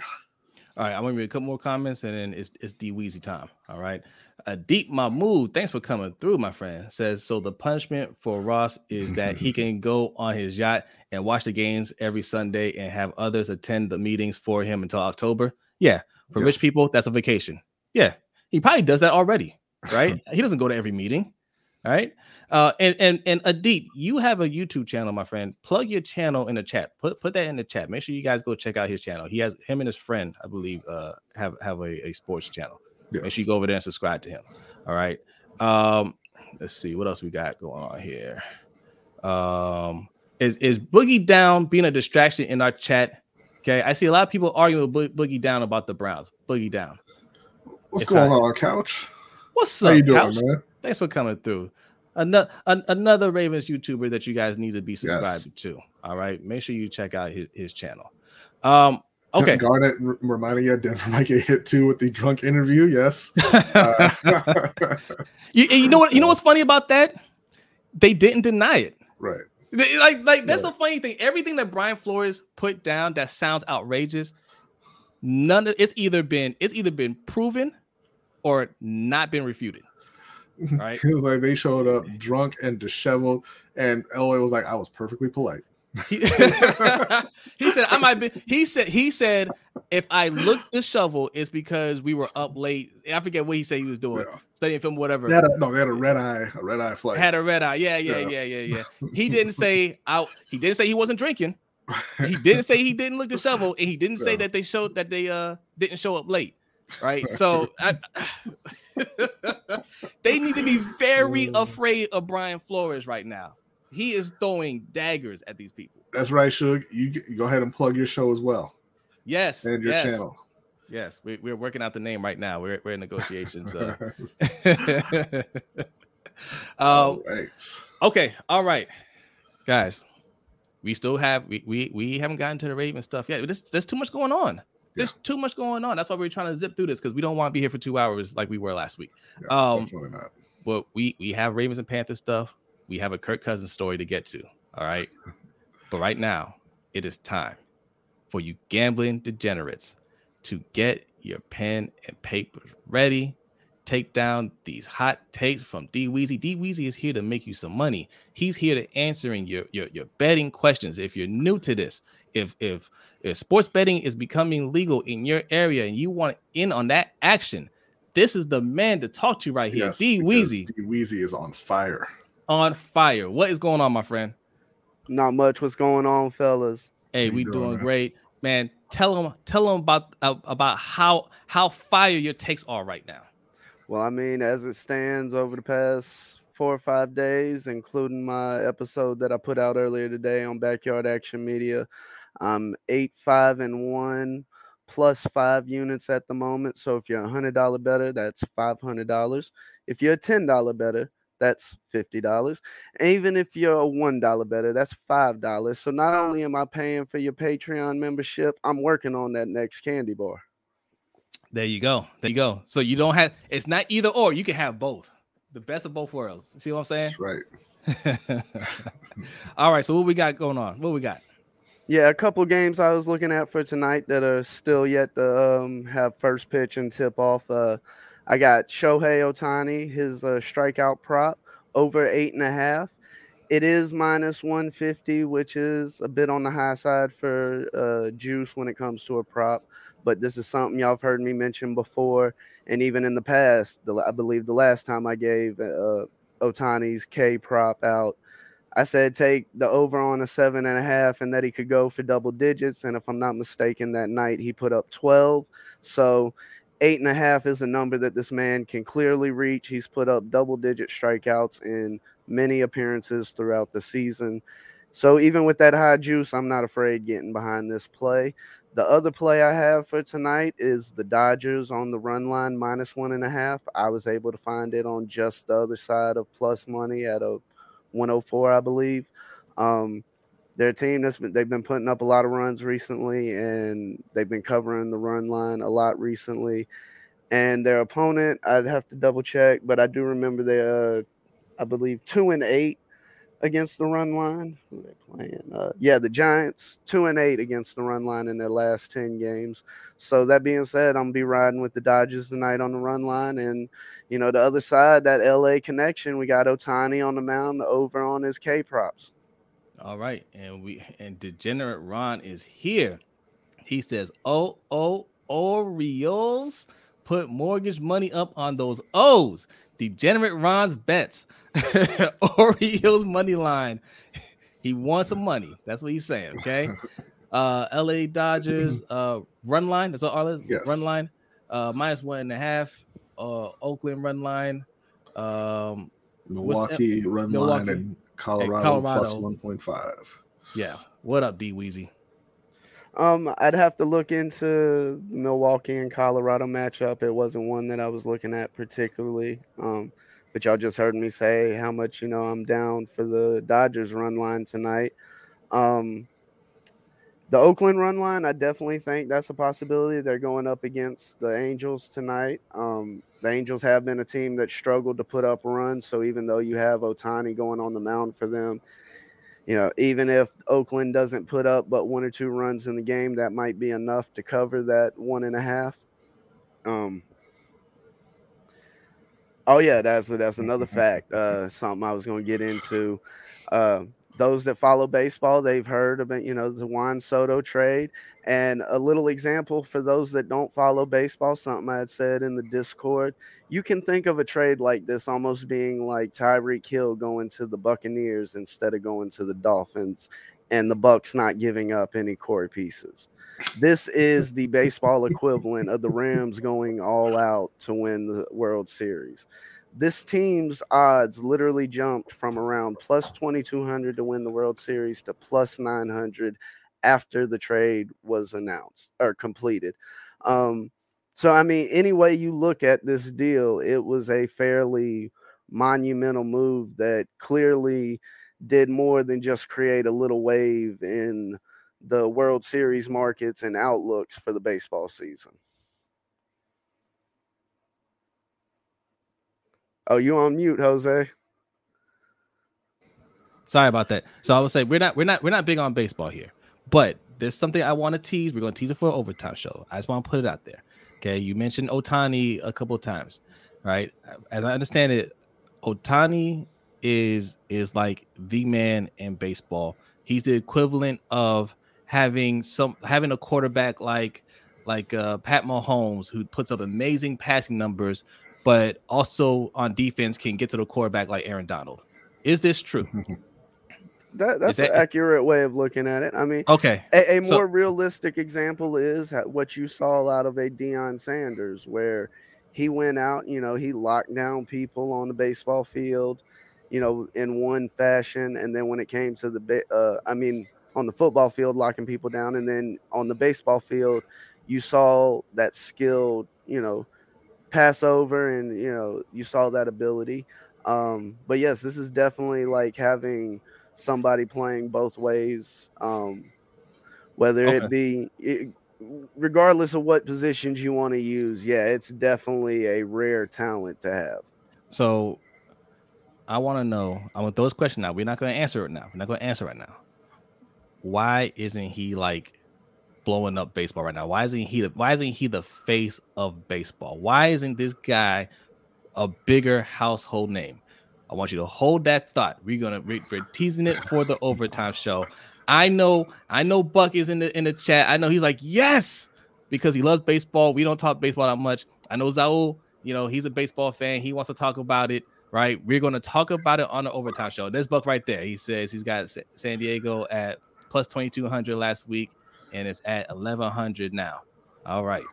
All right, I'm gonna read a couple more comments and then it's it's D Weezy time. All right. Uh, Deep Mahmood, thanks for coming through, my friend. Says so the punishment for Ross is that he can go on his yacht and watch the games every Sunday and have others attend the meetings for him until October. Yeah, for yes. rich people, that's a vacation. Yeah, he probably does that already, right? he doesn't go to every meeting. right? Uh, and and and Adit, you have a YouTube channel, my friend. Plug your channel in the chat. Put put that in the chat. Make sure you guys go check out his channel. He has him and his friend, I believe, uh, have have a, a sports channel. Yes. Make sure you go over there and subscribe to him. All right. Um, let's see what else we got going on here. Um, is is Boogie Down being a distraction in our chat? Okay, I see a lot of people arguing with Bo- Boogie Down about the Browns. Boogie Down. What's it's going on, Couch? What's up, How you doing, Couch? man? Thanks for coming through. Another an, another Ravens YouTuber that you guys need to be subscribed yes. to. All right, make sure you check out his, his channel. Um, Okay. Garnett reminding you Denver might get hit too with the drunk interview. Yes. uh, you, you know what? You know what's funny about that? They didn't deny it. Right. They, like, like that's right. the funny thing. Everything that Brian Flores put down that sounds outrageous, none of it's either been it's either been proven or not been refuted. Right. it was like they showed up drunk and disheveled, and Elway was like, "I was perfectly polite." He, he said I might be. He said he said if I looked the shovel, it's because we were up late. I forget what he said he was doing, yeah. studying film, whatever. They a, no, they had a red eye, a red eye flight. Had a red eye. Yeah, yeah, yeah, yeah, yeah. yeah. He didn't say out. He didn't say he wasn't drinking. He didn't say he didn't look the shovel, and he didn't say yeah. that they showed that they uh didn't show up late. Right. So I, they need to be very afraid of Brian Flores right now. He is throwing daggers at these people. That's right, Suge. You, you go ahead and plug your show as well. Yes. And your yes. channel. Yes, we, we're working out the name right now. We're, we're in negotiations. Uh. um, right. Okay. All right, guys. We still have we we, we haven't gotten to the Raven stuff yet. There's, there's too much going on. There's yeah. too much going on. That's why we're trying to zip through this because we don't want to be here for two hours like we were last week. Yeah, um, definitely not. But we we have Ravens and Panthers stuff we have a Kirk Cousins story to get to. All right. but right now, it is time for you gambling degenerates to get your pen and paper ready. Take down these hot takes from D Weezy. D Weezy is here to make you some money. He's here to answering your, your your betting questions. If you're new to this, if if if sports betting is becoming legal in your area and you want in on that action, this is the man to talk to right here. Yes, D Weezy. D Weezy is on fire on fire. What is going on, my friend? Not much. What's going on, fellas? Hey, we doing, doing great, man. Tell them, tell them about uh, about how how fire your takes are right now. Well, I mean, as it stands over the past four or five days, including my episode that I put out earlier today on Backyard Action Media, I'm eight, five, and one plus five units at the moment. So if you're a hundred dollar bettor, that's five hundred dollars. If you're a ten dollar bettor, that's $50. even if you're a $1 bettor, that's $5. So not only am I paying for your Patreon membership, I'm working on that next candy bar. There you go. There you go. So you don't have it's not either or, you can have both. The best of both worlds. See what I'm saying? That's right. All right. So what we got going on? What we got? Yeah, a couple games I was looking at for tonight that are still yet to um, have first pitch and tip off. Uh, I got Shohei Ohtani, his uh, strikeout prop over eight and a half. It is minus 150, which is a bit on the high side for uh, juice when it comes to a prop. But this is something y'all have heard me mention before, and even in the past. The, I believe the last time I gave uh, Ohtani's K prop out, I said take the over on a seven and a half, and that he could go for double digits. And if I'm not mistaken, that night he put up 12. So eight and a half is a number that this man can clearly reach. He's put up double digit strikeouts in many appearances throughout the season. So even with that high juice, I'm not afraid getting behind this play. The other play I have for tonight is the Dodgers on the run line minus one and a half. I was able to find it on just the other side of plus money at a 104, I believe. Um, they're a team that's been, they've been putting up a lot of runs recently, and they've been covering the run line a lot recently. And their opponent, I'd have to double check, but I do remember they, uh, I believe, two and eight against the run line. Who they playing? Uh, yeah, the Giants two and eight against the run line in their last ten games. So that being said, I'm gonna be riding with the Dodgers tonight on the run line, and you know the other side, that LA connection. We got Ohtani on the mound over on his K props. All right, and we and degenerate Ron is here. He says, "Oh, oh, Orioles." Put mortgage money up on those O's. Degenerate Ron's bets. Orioles money line. He wants some money. That's what he's saying. Okay. Uh, LA Dodgers uh run line. That's all. Yes. Run line. Uh, minus one and a half. Uh, Oakland run line. Um, Milwaukee run Milwaukee. line and Colorado, Colorado. plus one point five. Yeah. What up, D Weezy? Um, I'd have to look into Milwaukee and Colorado matchup. It wasn't one that I was looking at particularly. Um, but y'all just heard me say how much you know I'm down for the Dodgers run line tonight. Um, the Oakland run line, I definitely think that's a possibility. They're going up against the Angels tonight. Um, the Angels have been a team that struggled to put up runs. So even though you have Ohtani going on the mound for them, you know, even if Oakland doesn't put up but one or two runs in the game, that might be enough to cover that one and a half. Um, oh yeah, that's that's another fact. Uh, something I was going to get into. Uh, those that follow baseball, they've heard about, you know, the Juan Soto trade. And a little example for those that don't follow baseball, something I had said in the Discord, you can think of a trade like this almost being like Tyreek Hill going to the Buccaneers instead of going to the Dolphins and the Bucs not giving up any core pieces. This is the baseball equivalent of the Rams going all out to win the World Series this team's odds literally jumped from around plus 2200 to win the World Series to plus 900 after the trade was announced or completed. Um, so, I mean, any way you look at this deal, it was a fairly monumental move that clearly did more than just create a little wave in the World Series markets and outlooks for the baseball season. Oh, you on mute, Jose? Sorry about that. So I would say we're not we're not we're not big on baseball here, but there's something I want to tease. We're going to tease it for an overtime show. I just want to put it out there. Okay, you mentioned Ohtani a couple of times, right? As I understand it, Ohtani is is like the man in baseball. He's the equivalent of having some having a quarterback like like uh, Pat Mahomes who puts up amazing passing numbers, but also on defense can get to the quarterback like Aaron Donald. Is this true? That, that's that, an accurate way of looking at it. I mean, okay. A, a more so, realistic example is what you saw out of a Deion Sanders, where he went out, you know, he locked down people on the baseball field, you know, in one fashion, and then when it came to the, uh, I mean, on the football field, locking people down, and then on the baseball field, you saw that skilled, you know, pass over and you know you saw that ability. Um but yes this is definitely like having somebody playing both ways um whether okay. it be it, regardless of what positions you want to use yeah it's definitely a rare talent to have. So i want to know i want those questions now we're not going to answer it now. We're not going to answer right now. Why isn't he like blowing up baseball right now? Why isn't he the, why isn't he the face of baseball? Why isn't this guy a bigger household name? I want you to hold that thought. We're gonna we're, teasing it for the overtime show. I know, I know Buck is in the in the chat. I know he's like, yes, because he loves baseball. We don't talk baseball that much. I know Zaul, you know, he's a baseball fan. He wants to talk about it, right? We're gonna talk about it on the overtime show. There's Buck right there. He says he's got San Diego at plus 2200 last week and it's at 1100 now. All right.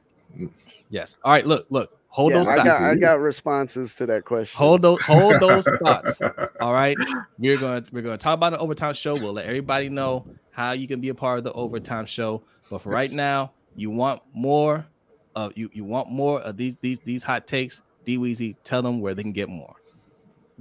Yes. All right. Look, look. Hold Yeah, those I thoughts. got I got responses to that question. Hold those. Hold those thoughts. All right. We're going. to We're going to talk about the overtime show. We'll let everybody know how you can be a part of the overtime show. But for right now, you want more of you. You want more of these these these hot takes. D Weezy, tell them where they can get more.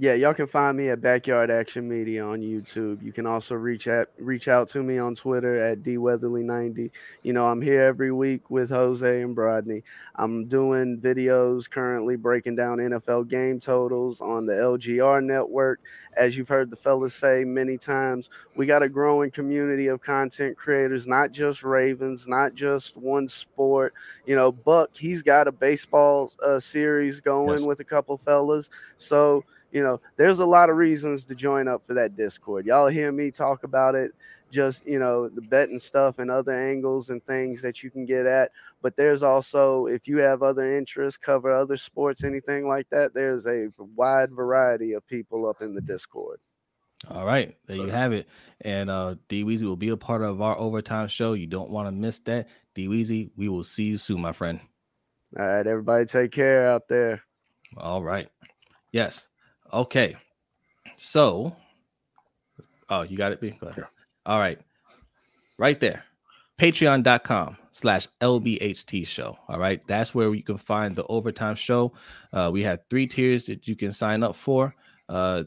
Yeah, y'all can find me at Backyard Action Media on YouTube. You can also reach at reach out to me on Twitter at dweatherly90. You know, I'm here every week with Jose and Brodney. I'm doing videos currently breaking down NFL game totals on the LGR network. As you've heard the fellas say many times, we got a growing community of content creators, not just Ravens, not just one sport. You know, Buck, he's got a baseball uh, series going Yes. with a couple fellas. So, you know, there's a lot of reasons to join up for that Discord. Y'all hear me talk about it, just, you know, the betting stuff and other angles and things that you can get at. But there's also, if you have other interests, cover other sports, anything like that, there's a wide variety of people up in the Discord. All right, there you have it. And uh D Weezy will be a part of our overtime show. You don't want to miss that. D Weezy, we will see you soon, my friend. All right, everybody take care out there. All right. Yes. Okay. So, oh, you got it, B? Go ahead. Yeah. All right. Right there. Patreon.com slash LBHT show. All right. That's where you can find the overtime show. Uh, we have three tiers that you can sign up for. Uh,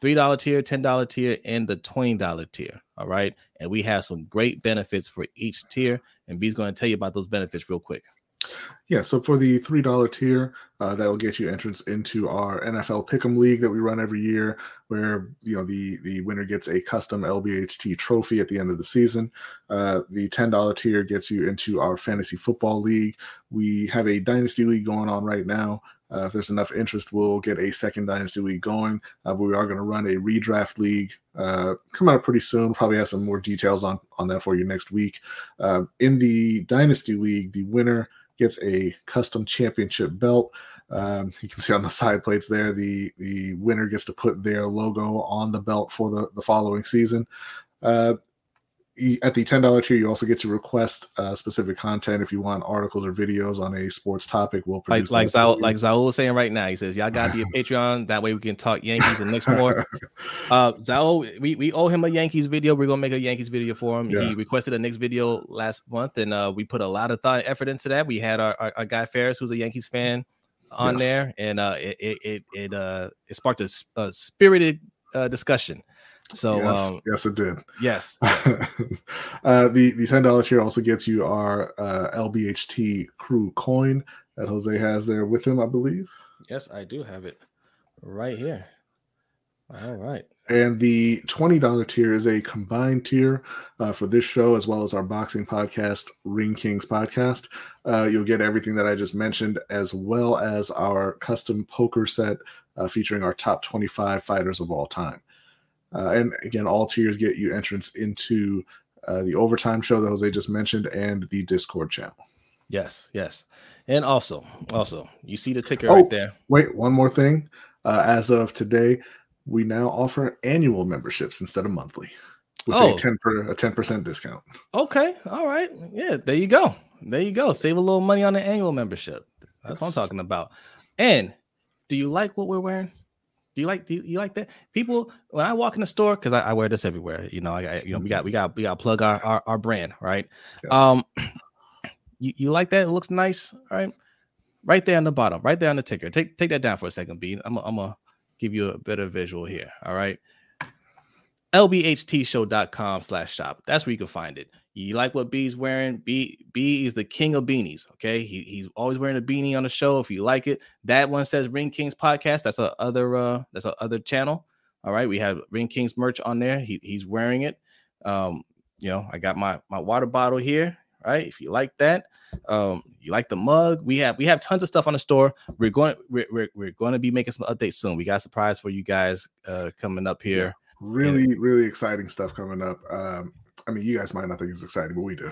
$3 tier, $10 tier, and the $20 tier. All right. And we have some great benefits for each tier. And B's going to tell you about those benefits real quick. Yeah, so for the three dollar tier, uh, that will get you entrance into our NFL Pick'em League that we run every year, where you know the the winner gets a custom LBHT trophy at the end of the season. Uh, the ten dollar tier gets you into our Fantasy Football League. We have a Dynasty League going on right now. Uh, if there's enough interest, we'll get a second Dynasty League going. Uh, but we are going to run a redraft league uh, come out pretty soon. Probably have some more details on on that for you next week. Uh, in the Dynasty League, the winner gets a custom championship belt. Um, you can see on the side plates there, the the winner gets to put their logo on the belt for the, the following season. Uh, at the $10 tier, you also get to request uh, specific content if you want articles or videos on a sports topic. We'll produce like for Zaul, like Zaul was saying right now, he says y'all gotta be a Patreon. That way we can talk Yankees and Knicks more. Uh, Zaul, we, we owe him a Yankees video. We're gonna make a Yankees video for him. He requested a Knicks video last month, and uh, we put a lot of thought and effort into that. We had our, our, our guy Ferris, who's a Yankees fan, on Yes. there, and uh, it it it it, uh, it sparked a spirited uh, discussion. So yes, um, yes, it did. yes, uh, the the ten dollars tier also gets you our uh, LBHT crew coin that Jose has there with him, I believe. yes, I do have it right here. All right. And the $20 tier is a combined tier uh, for this show as well as our boxing podcast, Ring Kings podcast. Uh, you'll get everything that I just mentioned, as well as our custom poker set uh, featuring our top 25 fighters of all time. Uh, and again, all tiers get you entrance into uh, the overtime show that Jose just mentioned and the Discord channel. Yes, yes. And also, also, you see the ticker Oh. right there. Wait, one more thing. Uh, as of today, we now offer annual memberships instead of monthly with Oh. a 10 per, a 10% discount. Okay, all right. Yeah, there you go. There you go. Save a little money on the annual membership. That's what I'm talking about. And do you like what we're wearing? Do you like do you, you like that? People when I walk in the store, because I, I wear this everywhere. You know, I, I you know we got we got we got to plug our, our our brand, right? Yes. Um, you, you like that? It looks nice, all right? Right there on the bottom, right there on the ticker. Take take that down for a second, B. I'm I'm gonna give you a better visual here. All right. lbhtshow.com slash shop. That's where you can find it. You like what B's wearing? B B is the king of beanies. Okay. He, he's always wearing a beanie on the show. If you like it, that one says Ring Kings podcast. That's a other uh that's a other channel. All right. We have Ring Kings merch on there. He, he's wearing it. Um, you know, I got my my water bottle here. Right. If you like that, um, you like the mug, we have we have tons of stuff on the store. We're going we're, we're, we're going to be making some updates soon. We got a surprise for you guys uh coming up here. really, really exciting stuff coming up. Um, I mean, you guys might not think it's exciting, but we do.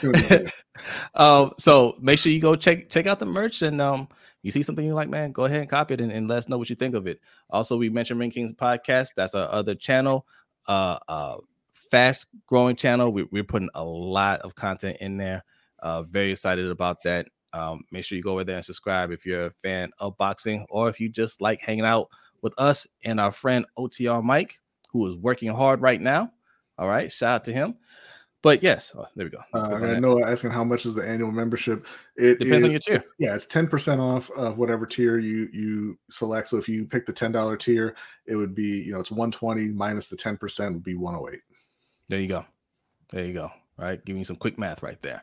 Good. um, so make sure you go check check out the merch and um you see something you like, man, go ahead and copy it and, and let us know what you think of it. Also, we mentioned Ring Kings podcast. That's our other channel. Uh uh fast growing channel. We, we're putting a lot of content in there. Uh, very excited about that. Um, make sure you go over there and subscribe if you're a fan of boxing or if you just like hanging out with us and our friend OTR Mike, who is working hard right now. All right, shout out to him. But yes, oh, there we go. Uh, I know asking how much is the annual membership. It depends is, on your tier. Yeah, it's ten percent off of whatever tier you you select. So if you pick the ten dollar tier, it would be you know it's one twenty minus the ten percent would be one hundred eight. There you go. There you go. All right, giving you some quick math right there.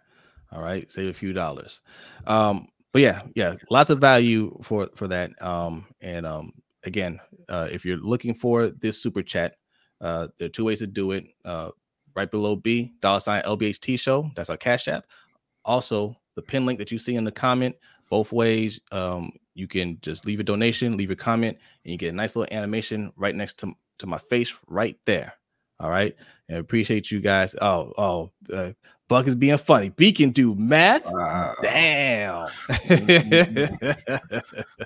All right, save a few dollars. Um, but yeah, yeah, lots of value for for that. Um, and um, again, uh, if you're looking for this super chat, uh, there are two ways to do it. Uh, right below B, dollar sign LBHT show. That's our Cash App. Also, the pin link that you see in the comment, both ways. Um, you can just leave a donation, leave a comment, and you get a nice little animation right next to, to my face right there. All right. And I appreciate you guys. Oh, oh, uh, Buck is being funny. B can do math. Damn.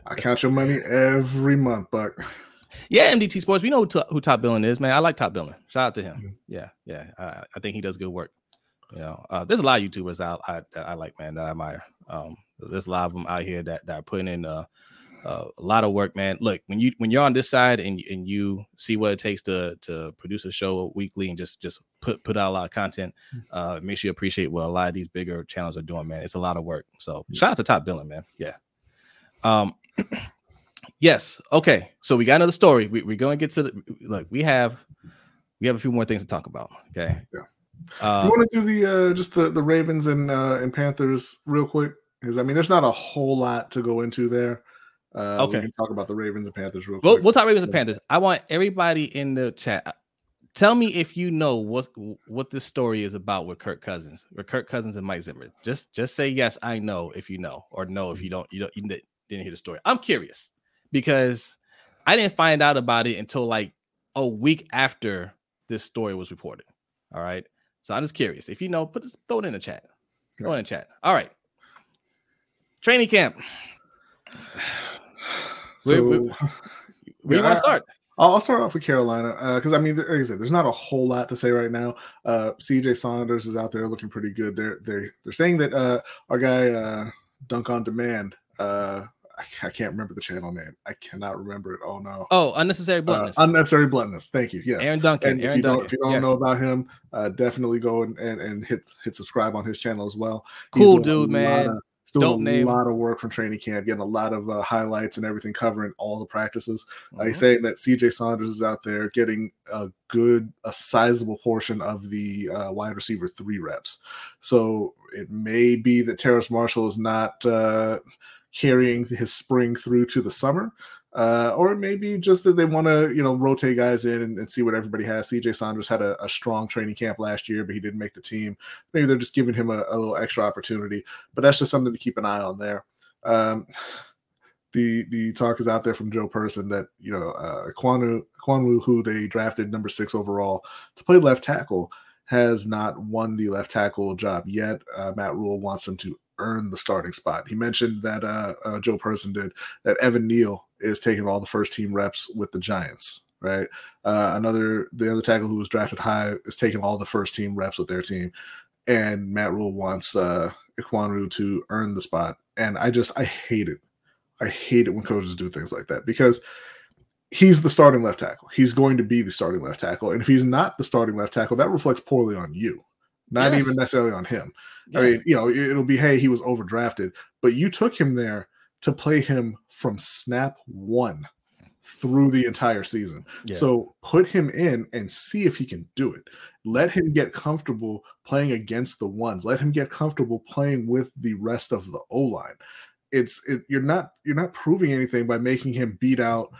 I count your money every month, Buck. Yeah, MDT Sports. We know who, who Top Billing is, man. I like Top Billing. Shout out to him. Yeah, yeah. I, I, think he does good work. You know, uh, there's a lot of YouTubers out I, I like, man, that I admire. Um, there's a lot of them out here that, that are putting in uh, uh, a lot of work, man. Look, when you when you're on this side and and you see what it takes to to produce a show weekly and just just put put out a lot of content, mm. uh, makes you appreciate what a lot of these bigger channels are doing, man. It's a lot of work. So shout out to Top Billing, man. Yeah. Um. Yes. Okay. So we got another story. We, are going to get to the look. We have we have a few more things to talk about. Okay. Yeah. Uh, you want to do the uh, just the the Ravens and uh, and Panthers real quick? Because I mean, there's not a whole lot to go into there. Uh, okay. We can talk about the Ravens and Panthers real we'll, quick. We'll talk Ravens and Panthers. I want everybody in the chat. Tell me if you know what what this story is about with Kirk Cousins, with Kirk Cousins and Mike Zimmer. Just just say yes, I know if you know, or no if you don't. You don't you didn't hear the story. I'm curious because I didn't find out about it until like a week after this story was reported. All right. So I'm just curious. If you know, put this throw it in the chat. Throw it in the chat. All right. Training camp. So, where, where, where you want to start? I'll start off with Carolina because uh, I mean, like I said, there's not a whole lot to say right now. Uh, CJ Saunders is out there looking pretty good. They're they're they're saying that uh, our guy uh, Dunk on Demand uh, I, can't remember the channel name. I cannot remember it. Oh no. Oh, unnecessary uh, bluntness. Uh, unnecessary bluntness. Thank you. Yes. Aaron Duncan. And Aaron if you Duncan. don't, if you don't yes. know about him, uh, definitely go and, and, and hit hit subscribe on his channel as well. cool dude, man. Of, he's doing Dope a name. lot of work from training camp, getting a lot of uh, highlights and everything, covering all the practices. Mm-hmm. he's saying that CJ Saunders is out there getting a good, a sizable portion of the uh, wide receiver three reps. So it may be that Terrace Marshall is not uh, carrying his spring through to the summer. Uh, or maybe just that they want to, you know, rotate guys in and, and, see what everybody has. CJ Saunders had a, a, strong training camp last year, but he didn't make the team. Maybe they're just giving him a, a little extra opportunity, but that's just something to keep an eye on there. Um, the the talk is out there from Joe Person that you know uh, Kwanu Kwanu, who they drafted number six overall to play left tackle, has not won the left tackle job yet. Uh, Matt Rhule wants him to earn the starting spot. He mentioned that uh, uh, Joe Person did that Evan Neal is taking all the first team reps with the Giants. Right. Uh, another the other tackle who was drafted high is taking all the first team reps with their team, and Matt Rhule wants uh, Ekwonu to earn the spot. And I just I hate it. I hate it when coaches do things like that because he's the starting left tackle. He's going to be the starting left tackle, and if he's not the starting left tackle, that reflects poorly on you not yes. even necessarily on him. Yeah. I mean, you know, it'll be hey, he was overdrafted, but you took him there to play him from snap one through the entire season. Yeah. So put him in and see if he can do it. Let him get comfortable playing against the ones. Let him get comfortable playing with the rest of the O line. It's it, you're not you're not proving anything by making him beat out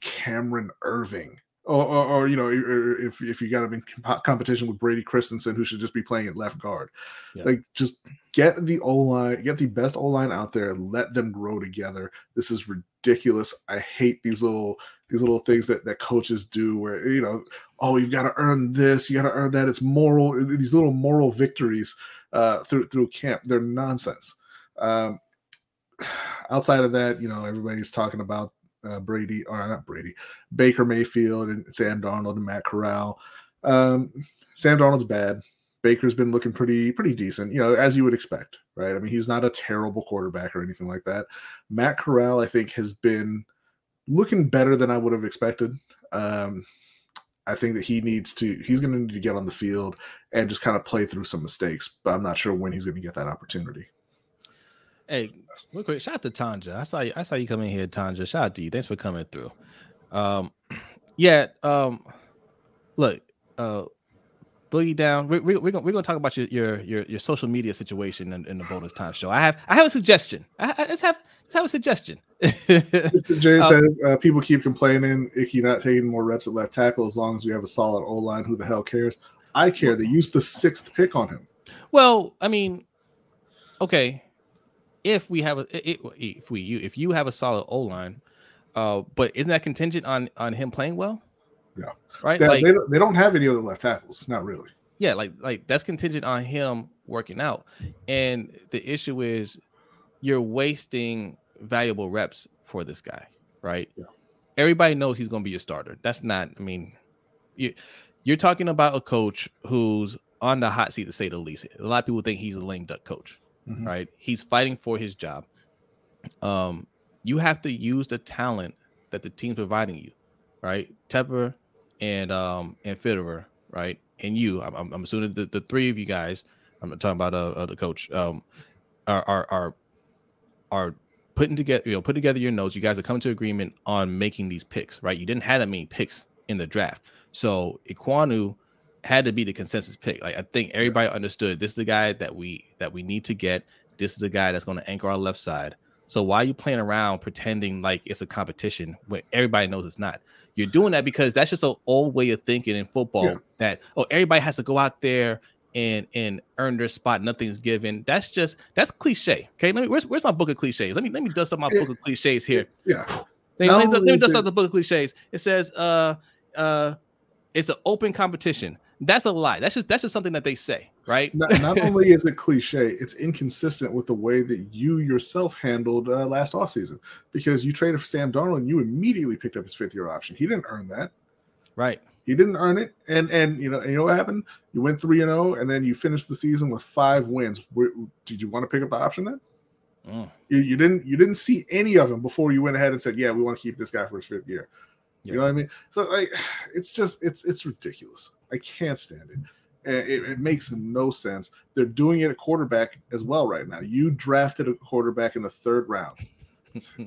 Cameron Erving or, or, or, you know, if if you got him in competition with Brady Christensen, who should just be playing at left guard, yeah. like just get the O line, get the best O line out there, and let them grow together. This is ridiculous. I hate these little these little things that that coaches do, where you know, oh, you've got to earn this, you got to earn that. It's moral. These little moral victories uh, through through camp, they're nonsense. Um, outside of that, you know, everybody's talking about uh, Brady or not Brady, Baker Mayfield and Sam Darnold and Matt Corral. Um, Sam Darnold's bad. Baker's been looking pretty pretty decent, you know, as you would expect, right? I mean, he's not a terrible quarterback or anything like that. Matt Corral, I think, has been looking better than I would have expected. Um, I think that he needs to, he's going to need to get on the field and just kind of play through some mistakes, but I'm not sure when he's going to get that opportunity. Hey, real quick, shout out to Tanja. I saw you, I saw you come in here, Tanja. Shout out to you. Thanks for coming through. Um, yeah, um, look, uh, boogie down. We, we, we're gonna we're gonna talk about your your your, your social media situation in, in, the bonus time show. I have I have a suggestion. I, I just have just have a suggestion. Mr. J um, says uh, people keep complaining Ickey not taking more reps at left tackle as long as we have a solid O line. Who the hell cares? I care. They used the sixth pick on him. Well, I mean, okay, if we have a if we you if you have a solid O line, uh, but isn't that contingent on on him playing well? Yeah. Right. They, like, they, don't, they don't have any other left tackles. Not really. Yeah, like like that's contingent on him working out, and the issue is you're wasting valuable reps for this guy, right? Yeah. Everybody knows he's going to be your starter. That's not. I mean, you you're talking about a coach who's on the hot seat to say the least. A lot of people think he's a lame duck coach, mm-hmm. right? He's fighting for his job. Um, you have to use the talent that the team's providing you, right? Tepper and um and Fitterer, right? And you, I'm, I'm assuming the, the three of you guys, I'm talking about uh, uh the coach, um, are are are are putting together, you know, put together your notes. You guys are coming to agreement on making these picks, right? You didn't have that many picks in the draft, so Ekwonu had to be the consensus pick. Like I think everybody understood this is the guy that we that we need to get. This is the guy that's going to anchor our left side. So why are you playing around pretending like it's a competition when everybody knows it's not? You're doing that because that's just an old way of thinking in football yeah. that oh everybody has to go out there and and earn their spot. Nothing's given. That's just that's cliche. Okay, let me where's where's my book of cliches? Let me let me dust up my book of cliches here. Yeah. Let me, let me dust up the book of cliches. It says uh uh it's an open competition. That's a lie. That's just that's just something that they say, right? Not, not only is it cliche, it's inconsistent with the way that you yourself handled uh, last offseason because you traded for Sam Darnold and you immediately picked up his fifth year option. He didn't earn that. Right. He didn't earn it. And and you know, and you know what happened? You went 3 and 0 and then you finished the season with 5 wins. Where, did you want to pick up the option then? Mm. You, you didn't you didn't see any of them before you went ahead and said, "Yeah, we want to keep this guy for his fifth year." You know what I mean? So like, it's just it's it's ridiculous. I can't stand it. It, it, makes no sense. They're doing it at quarterback as well right now. You drafted a quarterback in the third round.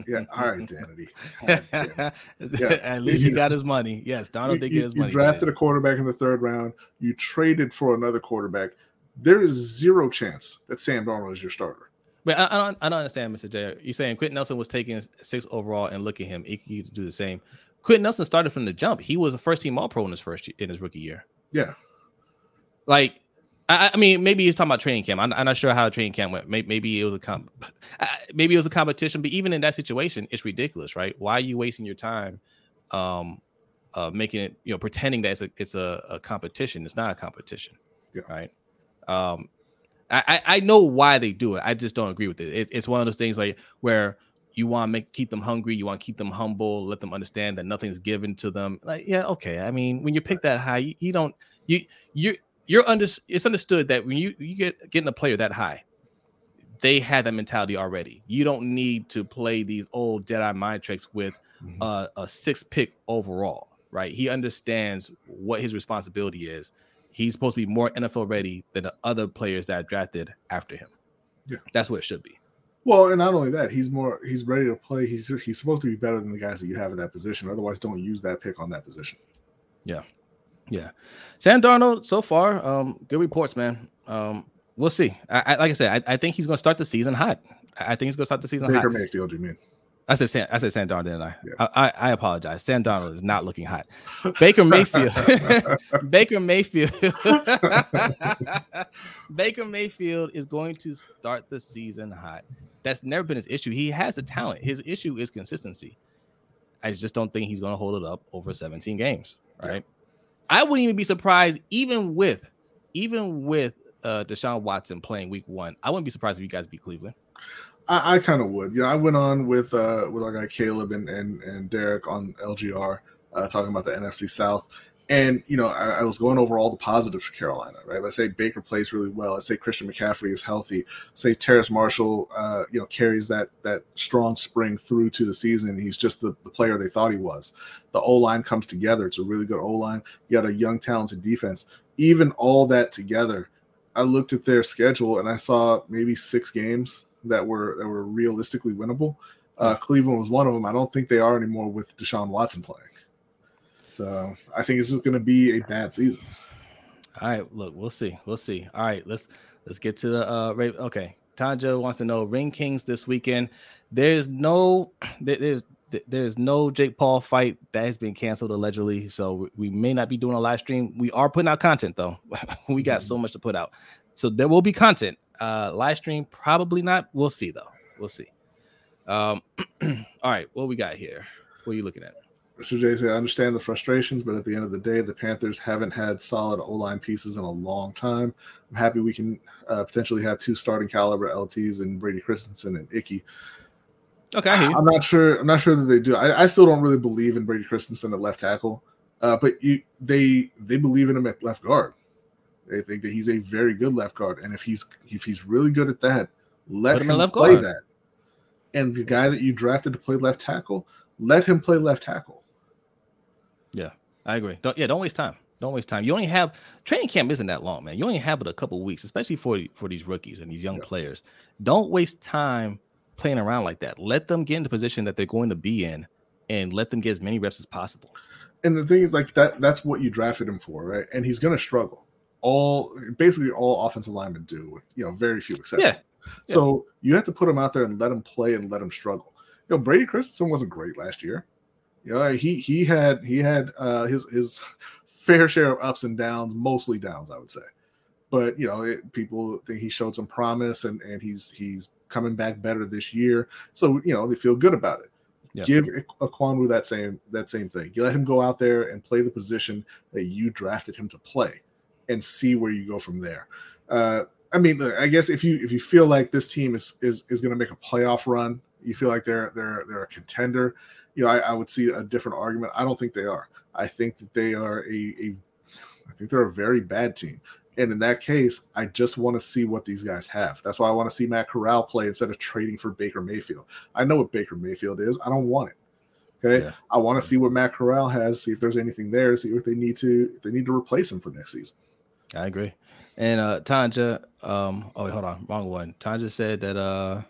Yeah, all right, Danity. yeah. At least he got his money. Yes, Donald did get his you money. You drafted a quarterback in the third round. You traded for another quarterback. There is zero chance that Sam Darnold is your starter. But I, I don't, I don't understand, Mr. J. You're saying Quenton Nelson was taking six overall, and look at him, he could do the same. Quenton Nelson started from the jump. He was a first team All Pro in his first in his rookie year. Yeah. Like, I, I mean, maybe he's talking about training camp. I'm, I'm, not sure how training camp went. Maybe, maybe it was a comp, maybe it was a competition. But even in that situation, it's ridiculous, right? Why are you wasting your time, um, uh, making it, you know, pretending that it's a it's a, a competition? It's not a competition, yeah. right? Um, I, I know why they do it. I just don't agree with it. it. It's one of those things like where you want to make keep them hungry, you want to keep them humble, let them understand that nothing's given to them. Like, yeah, okay. I mean, when you pick that high, you, you don't you you you're under it's understood that when you you get getting a player that high, they had that mentality already. You don't need to play these old Jedi mind tricks with mm-hmm. uh, a six pick overall, right? He understands what his responsibility is. He's supposed to be more NFL ready than the other players that are drafted after him. Yeah, that's what it should be. Well, and not only that, he's more he's ready to play. He's he's supposed to be better than the guys that you have in that position. Otherwise, don't use that pick on that position. Yeah, yeah. Sam Darnold, so far, um, good reports, man. Um, we'll see. I, I like I said, I, I think he's going to start the season hot. I think he's going to start the season hot. Baker hot. Mayfield, you mean? I said Sam, I said Sam Darnold, didn't I? Yeah. I, I? I apologize. Sam Darnold is not looking hot. Baker Mayfield. Baker Mayfield. Baker Mayfield is going to start the season hot. That's never been his issue. He has the talent. His issue is consistency. I just don't think he's going to hold it up over 17 games. Right. Yeah. I wouldn't even be surprised, even with, even with uh Deshaun Watson playing Week One. I wouldn't be surprised if you guys beat Cleveland. I, I kind of would. You know, I went on with uh with our guy Caleb and and, and Derek on LGR uh, talking about the NFC South, And you know, I, I, was going over all the positives for Carolina, right? Let's say Baker plays really well. Let's say Christian McCaffrey is healthy. Let's say Terrace Marshall, uh, you know, carries that that strong spring through to the season. He's just the, the player they thought he was. The O line comes together. It's a really good O line. You got a young, talented defense. Even all that together, I looked at their schedule and I saw maybe six games that were that were realistically winnable. Uh, Cleveland was one of them. I don't think they are anymore with Deshaun Watson playing. So I think it's just going to be a bad season. All right, look, we'll see, we'll see. All right, let's let's get to the uh. Okay, Tanja wants to know Ring Kings this weekend. There's no there's there's no Jake Paul fight that has been canceled allegedly, so we may not be doing a live stream. We are putting out content though. we got so mm-hmm. much to put out, so there will be content. Uh, live stream probably not. We'll see though. We'll see. Um, all right, what we got here? What are you looking at? Mr. J said, I understand the frustrations, but at the end of the day, the Panthers haven't had solid O line pieces in a long time. I'm happy we can uh, potentially have two starting caliber LTs and Brady Christensen and Ickey. Okay, I'm not sure. I'm not sure that they do. I, I still don't really believe in Brady Christensen at left tackle, uh, but you, they they believe in him at left guard. They think that he's a very good left guard, and if he's if he's really good at that, let him, him play guard. that. And the guy that you drafted to play left tackle, let him play left tackle. I agree. Don't, yeah, don't waste time. Don't waste time. You only have training camp isn't that long, man. You only have it a couple weeks, especially for for these rookies and these young yeah. players. Don't waste time playing around like that. Let them get in the position that they're going to be in, and let them get as many reps as possible. And the thing is, like that that's what you drafted him for, right? And he's going to struggle. All basically all offensive linemen do, with you know very few exceptions. Yeah. yeah. So you have to put him out there and let him play and let him struggle. You know, Brady Christensen wasn't great last year. You know, he he had he had uh, his his fair share of ups and downs, mostly downs, I would say. But you know, it, people think he showed some promise, and and he's he's coming back better this year. So you know they feel good about it. Yep. Give Ekwonu that same that same thing. You let him go out there and play the position that you drafted him to play, and see where you go from there. Uh, I mean, I guess if you if you feel like this team is is is going to make a playoff run, you feel like they're they're they're a contender. You know, I, I, would see a different argument. I don't think they are. I think that they are a, a I think they're a very bad team. And in that case, I just want to see what these guys have. That's why I want to see Matt Corral play instead of trading for Baker Mayfield. I know what Baker Mayfield is. I don't want it. Okay. Yeah. I want to see what Matt Corral has, see if there's anything there, see if they need to if they need to replace him for next season. I agree. And uh Tanja, um, oh wait, hold on, wrong one. Tanja said that uh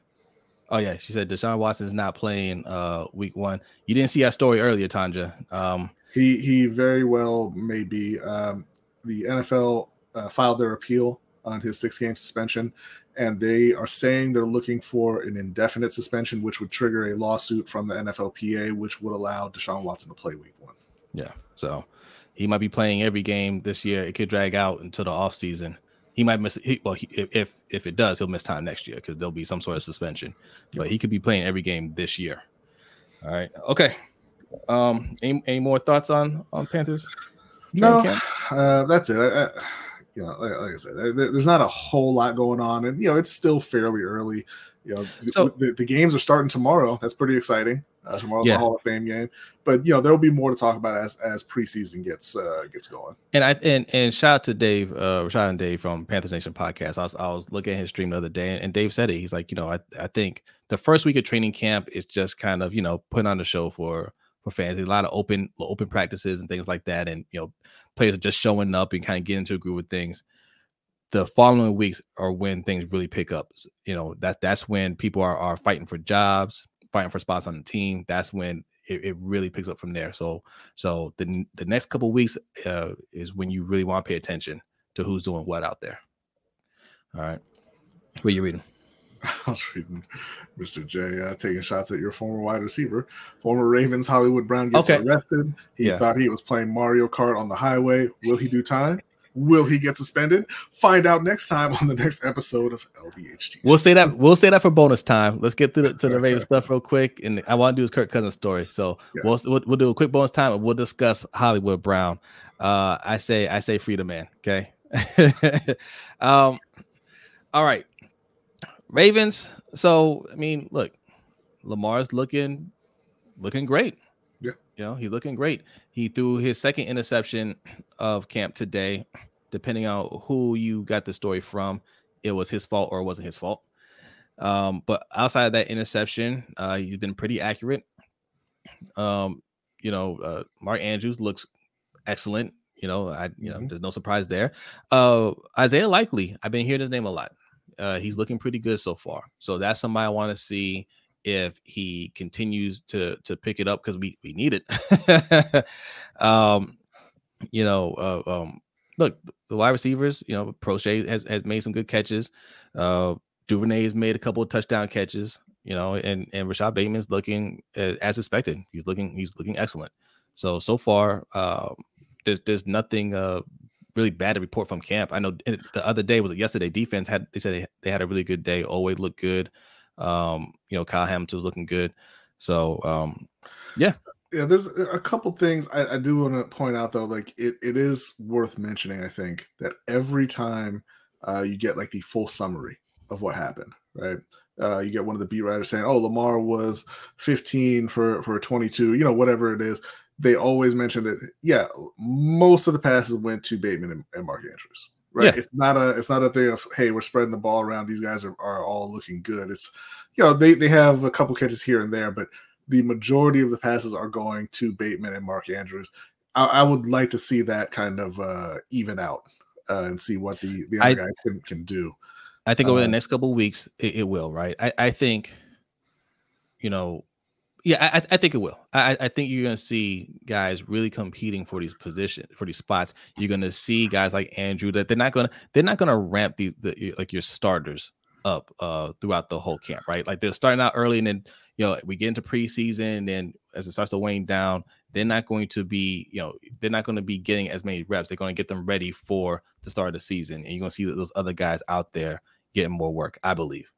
oh yeah, she said Deshaun Watson is not playing uh week one. You didn't see our story earlier, Tanja. Um he he very well may be. Um the NFL uh, filed their appeal on his six game suspension, and they are saying they're looking for an indefinite suspension, which would trigger a lawsuit from the NFLPA, which would allow Deshaun Watson to play week one. Yeah. So he might be playing every game this year. It could drag out until the off season. He might miss. He, well, he, if if it does, he'll miss time next year because there'll be some sort of suspension. But he could be playing every game this year. All right. Okay. Um. Any, any more thoughts on on Panthers? No. Uh, that's it. I, I, you know, like, like I said, there's not a whole lot going on, and you know, it's still fairly early. You know, so, the, the games are starting tomorrow. That's pretty exciting. Uh, tomorrow's yeah. the Hall of Fame game, but you know there will be more to talk about as as preseason gets uh, gets going. And I and and shout out to Dave, uh, shout out Dave from Panthers Nation podcast. I was I was looking at his stream the other day, and Dave said it. He's like, you know, I I think the first week of training camp is just kind of you know putting on the show for for fans. There's a lot of open open practices and things like that, and you know players are just showing up and kind of getting into a groove with things. The following weeks are when things really pick up. You know that that's when people are are fighting for jobs, fighting for spots on the team. That's when it, it really picks up from there. So so the the next couple weeks uh, is when you really want to pay attention to who's doing what out there. All right, what are you reading? I was reading Mr. J uh, taking shots at your former wide receiver. Former Ravens Hollywood Brown gets okay. arrested. He yeah. thought he was playing Mario Kart on the highway. Will he do time? Will he get suspended? Find out next time on the next episode of LBHT. We'll say that. We'll say that for bonus time. Let's get to the to the Ravens stuff real quick, and I want to do his Kirk Cousins story. So yeah. we'll, we'll, we'll do a quick bonus time, and we'll discuss Hollywood Brown. Uh, I say I say freedom man. Okay. um. All right. Ravens. So I mean, look, Lamar's looking looking great. Yeah. You know, he's looking great. He threw his second interception of camp today. Depending on who you got the story from, it was his fault or it wasn't his fault. Um, but outside of that interception, uh, he's been pretty accurate. Um, you know, uh, Mark Andrews looks excellent. You know, I you know, mm-hmm. there's no surprise there. Uh, Isaiah Likely, I've been hearing his name a lot. Uh, he's looking pretty good so far. So that's somebody I want to see if he continues to to pick it up because we we need it. um, you know, uh, um, look, the wide receivers, you know, Proche has has made some good catches. Uh, Duvernay has made a couple of touchdown catches, you know, and and Rashod Bateman's looking uh, as expected. He's looking he's looking excellent. So so far, uh, there's there's nothing uh really bad to report from camp. I know the other day was yesterday. Defense had they said they, they had a really good day. Always looked good. Um, you know, Kyle Hamilton was looking good. So um, yeah. Yeah, there's a couple things I, I do want to point out though. Like it, it is worth mentioning, I think, that every time uh, you get like the full summary of what happened, right? Uh, you get one of the beat writers saying, "Oh, Lamar was 15 for for 22," you know, whatever it is. They always mention that, yeah, most of the passes went to Bateman and, and Mark Andrews, right? Yeah. It's not a it's not a thing of hey, we're spreading the ball around. These guys are, are all looking good. It's you know they they have a couple catches here and there, but the majority of the passes are going to Bateman and Mark Andrews. I, I would like to see that kind of uh, even out uh, and see what the the other I, guys can, can do. I think over the um, next couple weeks, it, it, will. Right. I, I think, you know, yeah, I, I think it will. I, I think you're going to see guys really competing for these positions, for these spots. You're going to see guys like Andrew that they're not going to they're not going to ramp these the, like your starters up uh throughout the whole camp, right? Like they're starting out early, and then you know we get into preseason, and as it starts to wane down, they're not going to be you know they're not going to be getting as many reps. They're going to get them ready for the start of the season, and you're going to see those other guys out there getting more work, I believe.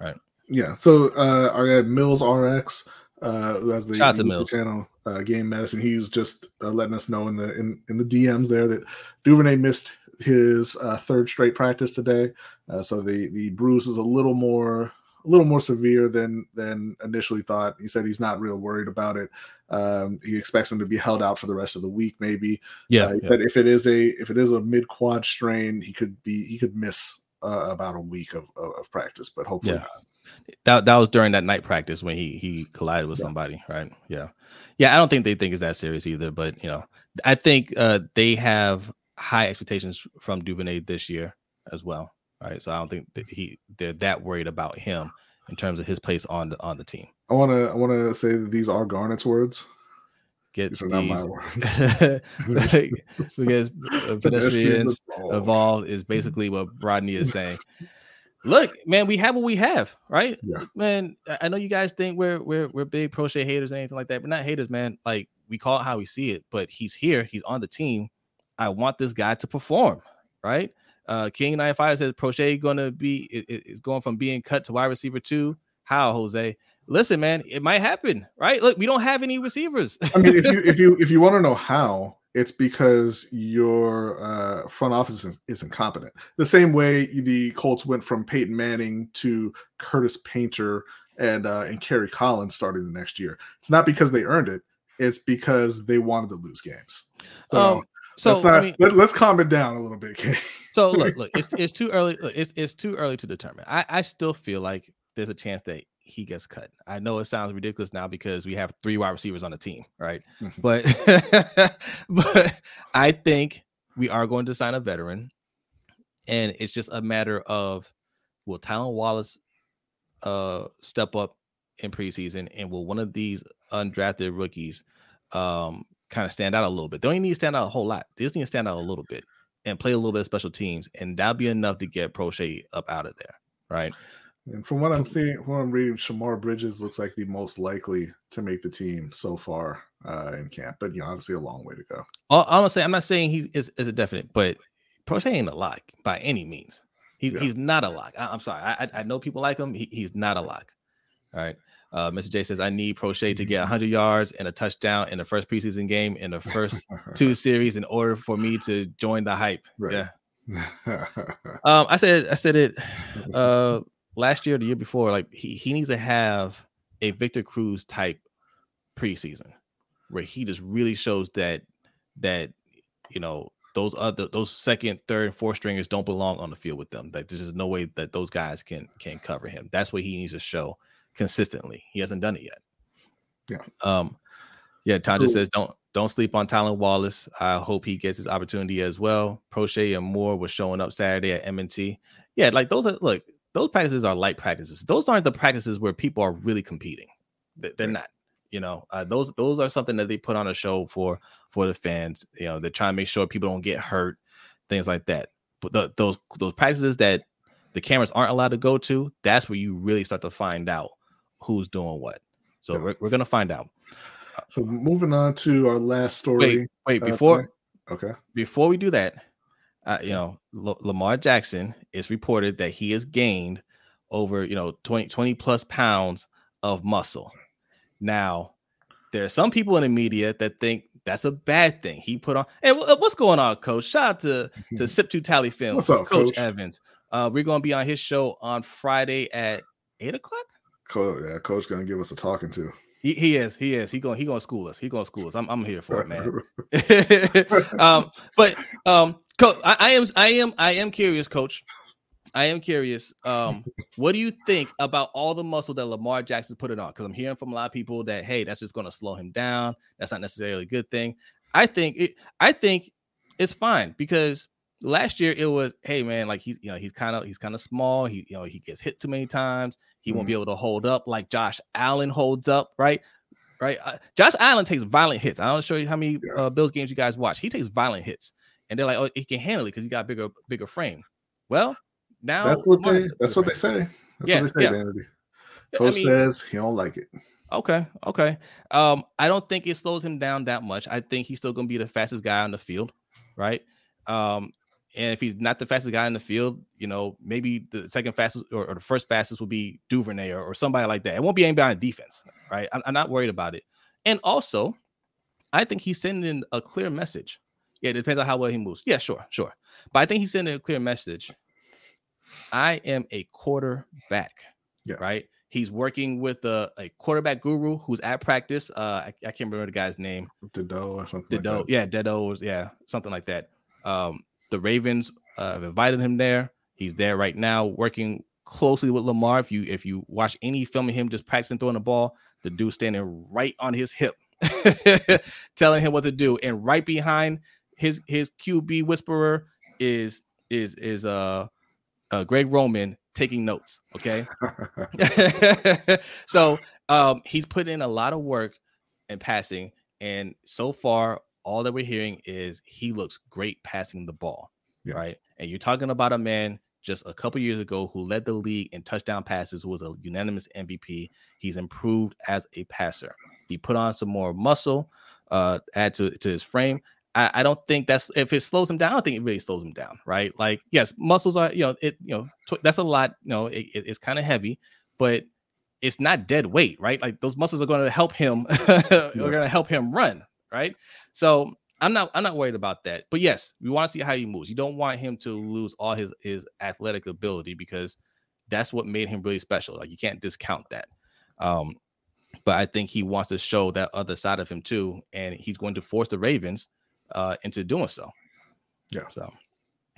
Right. Yeah. So uh I got Mills RX, uh who has the, Shout channel uh game medicine. He's just uh, letting us know in the in, in the DMs there that Duvernay missed his uh, third straight practice today. Uh, so the the bruise is a little more a little more severe than than initially thought. He said he's not real worried about it. Um, he expects him to be held out for the rest of the week, maybe. Yeah, uh, yeah. But if it is a if it is a mid quad strain, he could be he could miss uh, about a week of, of, of, practice, but hopefully yeah. Not. That that was during that night practice when he he collided with yeah. somebody, right? Yeah, yeah. I don't think they think it's that serious either, but you know, I think uh, they have high expectations from Duvernay this year as well, right? So I don't think that he they're that worried about him in terms of his place on the on the team. I want to I want to say that these are Garnett's words get these, not my words. because pedestrians evolved is basically what Rodney is saying. Look, man, we have what we have, right? Yeah. Man, I know you guys think we're we're we're big Proche haters and anything like that, but not haters, man. Like we call it how we see it, but he's here, he's on the team. I want this guy to perform, right? Uh King 95 says Proche gonna be is going from being cut to wide receiver two. How Jose? listen, man, it might happen, right? Look, we don't have any receivers. I mean, if you if you if you want to know how, it's because your uh, front office is, is, incompetent. The same way the Colts went from Peyton Manning to Curtis Painter and uh, and Kerry Collins starting the next year. It's not because they earned it; it's because they wanted to lose games. So. Um, so not, I mean, let, us calm it down a little bit. so look, look, it's it's too early. Look, it's it's too early to determine. I I still feel like there's a chance that he gets cut. I know it sounds ridiculous now because we have three wide receivers on the team, right? Mm-hmm. but but I think we are going to sign a veteran, and it's just a matter of will Tylan Wallace uh step up in preseason, and will one of these undrafted rookies um kind of stand out a little bit? They don't need to stand out a whole lot. They just need to stand out a little bit and play a little bit of special teams, and that'll be enough to get Proche up out of there, right? And from what I'm seeing, what I'm reading, Shemar Bridges looks like the most likely to make the team so far uh, in camp. But you know, obviously a long way to go. All, I'm gonna say, I'm not saying he is, is a definite, but Proche ain't a lock by any means. He's yeah. he's not a lock. I, am sorry. I, I know people like him. He, he's not a lock. All right. Uh, Mr. J says, I need Proche to get 100 yards and a touchdown in the first preseason game in the first two series in order for me to join the hype. Right. Yeah. um, I said, I said it uh, last year, the year before, like he, he needs to have a Victor Cruz type preseason, where he just really shows that that you know those other those second, third, and fourth stringers don't belong on the field with them. Like there's just no way that those guys can can cover him. That's what he needs to show consistently. He hasn't done it yet. Yeah. Um. Yeah. Tom just says don't don't sleep on Tylan Wallace. I hope he gets his opportunity as well. Proche and Moore was showing up Saturday at M&T. Yeah, like those are look. Those practices are light practices. Those aren't the practices where people are really competing. They're right. not you know uh, those those are something that they put on a show for for the fans you know they're trying to make sure people don't get hurt things like that but the, those those practices that the cameras aren't allowed to go to that's where you really start to find out who's doing what so yeah. we're, we're gonna find out so moving on to our last story wait, wait uh, before okay before we do that uh, you know L- lamar jackson is reported that he has gained over you know 20 20 plus pounds of muscle now, there are some people in the media that think that's a bad thing. He put on. Hey, what's going on, Coach? Shout out to to Sip to Tally Film. What's up, Coach, Coach? Evans? Uh, we're going to be on his show on Friday at eight o'clock. Coach, yeah, Coach to give us a talking to. He, he is. He is. He going. He to school us. He to school us. I'm. I'm here for it, man. um, but um, coach, I, I am. I am. I am curious, Coach. I am curious. Um, what do you think about all the muscle that Lamar Jackson put it on? Because I'm hearing from a lot of people that hey, that's just going to slow him down. That's not necessarily a good thing. I think it. I think it's fine because last year it was hey man, like he's you know he's kind of he's kind of small. He you know he gets hit too many times. He mm-hmm. won't be able to hold up like Josh Allen holds up, right? Right. Uh, Josh Allen takes violent hits. I don't show you how many yeah. uh, Bills games you guys watch. He takes violent hits, and they're like, oh, he can handle it because he got bigger bigger frame. Well, now that's what they that's what they say. That's yeah, what they say, yeah. Vanity. Coach I mean, says he don't like it. Okay, okay. Um, I don't think it slows him down that much. I think he's still gonna be the fastest guy on the field, right? Um, and if he's not the fastest guy in the field, you know, maybe the second fastest or, or the first fastest will be Duvernay or, or, somebody like that. It won't be anybody on defense, right? I'm, I'm not worried about it. And also, I think he's sending a clear message. Yeah, it depends on how well he moves. Yeah, sure, sure. But I think he's sending a clear message I am a quarterback. Yeah. Right. He's working with a, a quarterback guru who's at practice. Uh, I, I can't remember the guy's name. Dedeaux or something. Dedeaux, like yeah, Dedeaux, yeah, something like that. Um, the Ravens uh, have invited him there. He's there right now, working closely with Lamar. If you if you watch any film of him just practicing throwing the ball, the dude standing right on his hip, telling him what to do, and right behind his his QB whisperer is is is uh uh, Greg Roman taking notes. Okay. so um, he's put in a lot of work in passing. And so far, all that we're hearing is he looks great passing the ball. Yeah. Right. And you're talking about a man just a couple years ago who led the league in touchdown passes, who was a unanimous MVP. He's improved as a passer. He put on some more muscle, uh, add to, to his frame. I, I, don't think that's if it slows him down. I don't think it really slows him down, right? Like, yes, muscles are you know it you know tw- that's a lot. You know, it, it, it's kind of heavy, but it's not dead weight, right? Like those muscles are going to help him. are going to help him run, right? So I'm not I'm not worried about that. But yes, we want to see how he moves. You don't want him to lose all his his athletic ability because that's what made him really special. Like you can't discount that. Um, but I think he wants to show that other side of him too, and he's going to force the Ravens uh, into doing so. Yeah. So,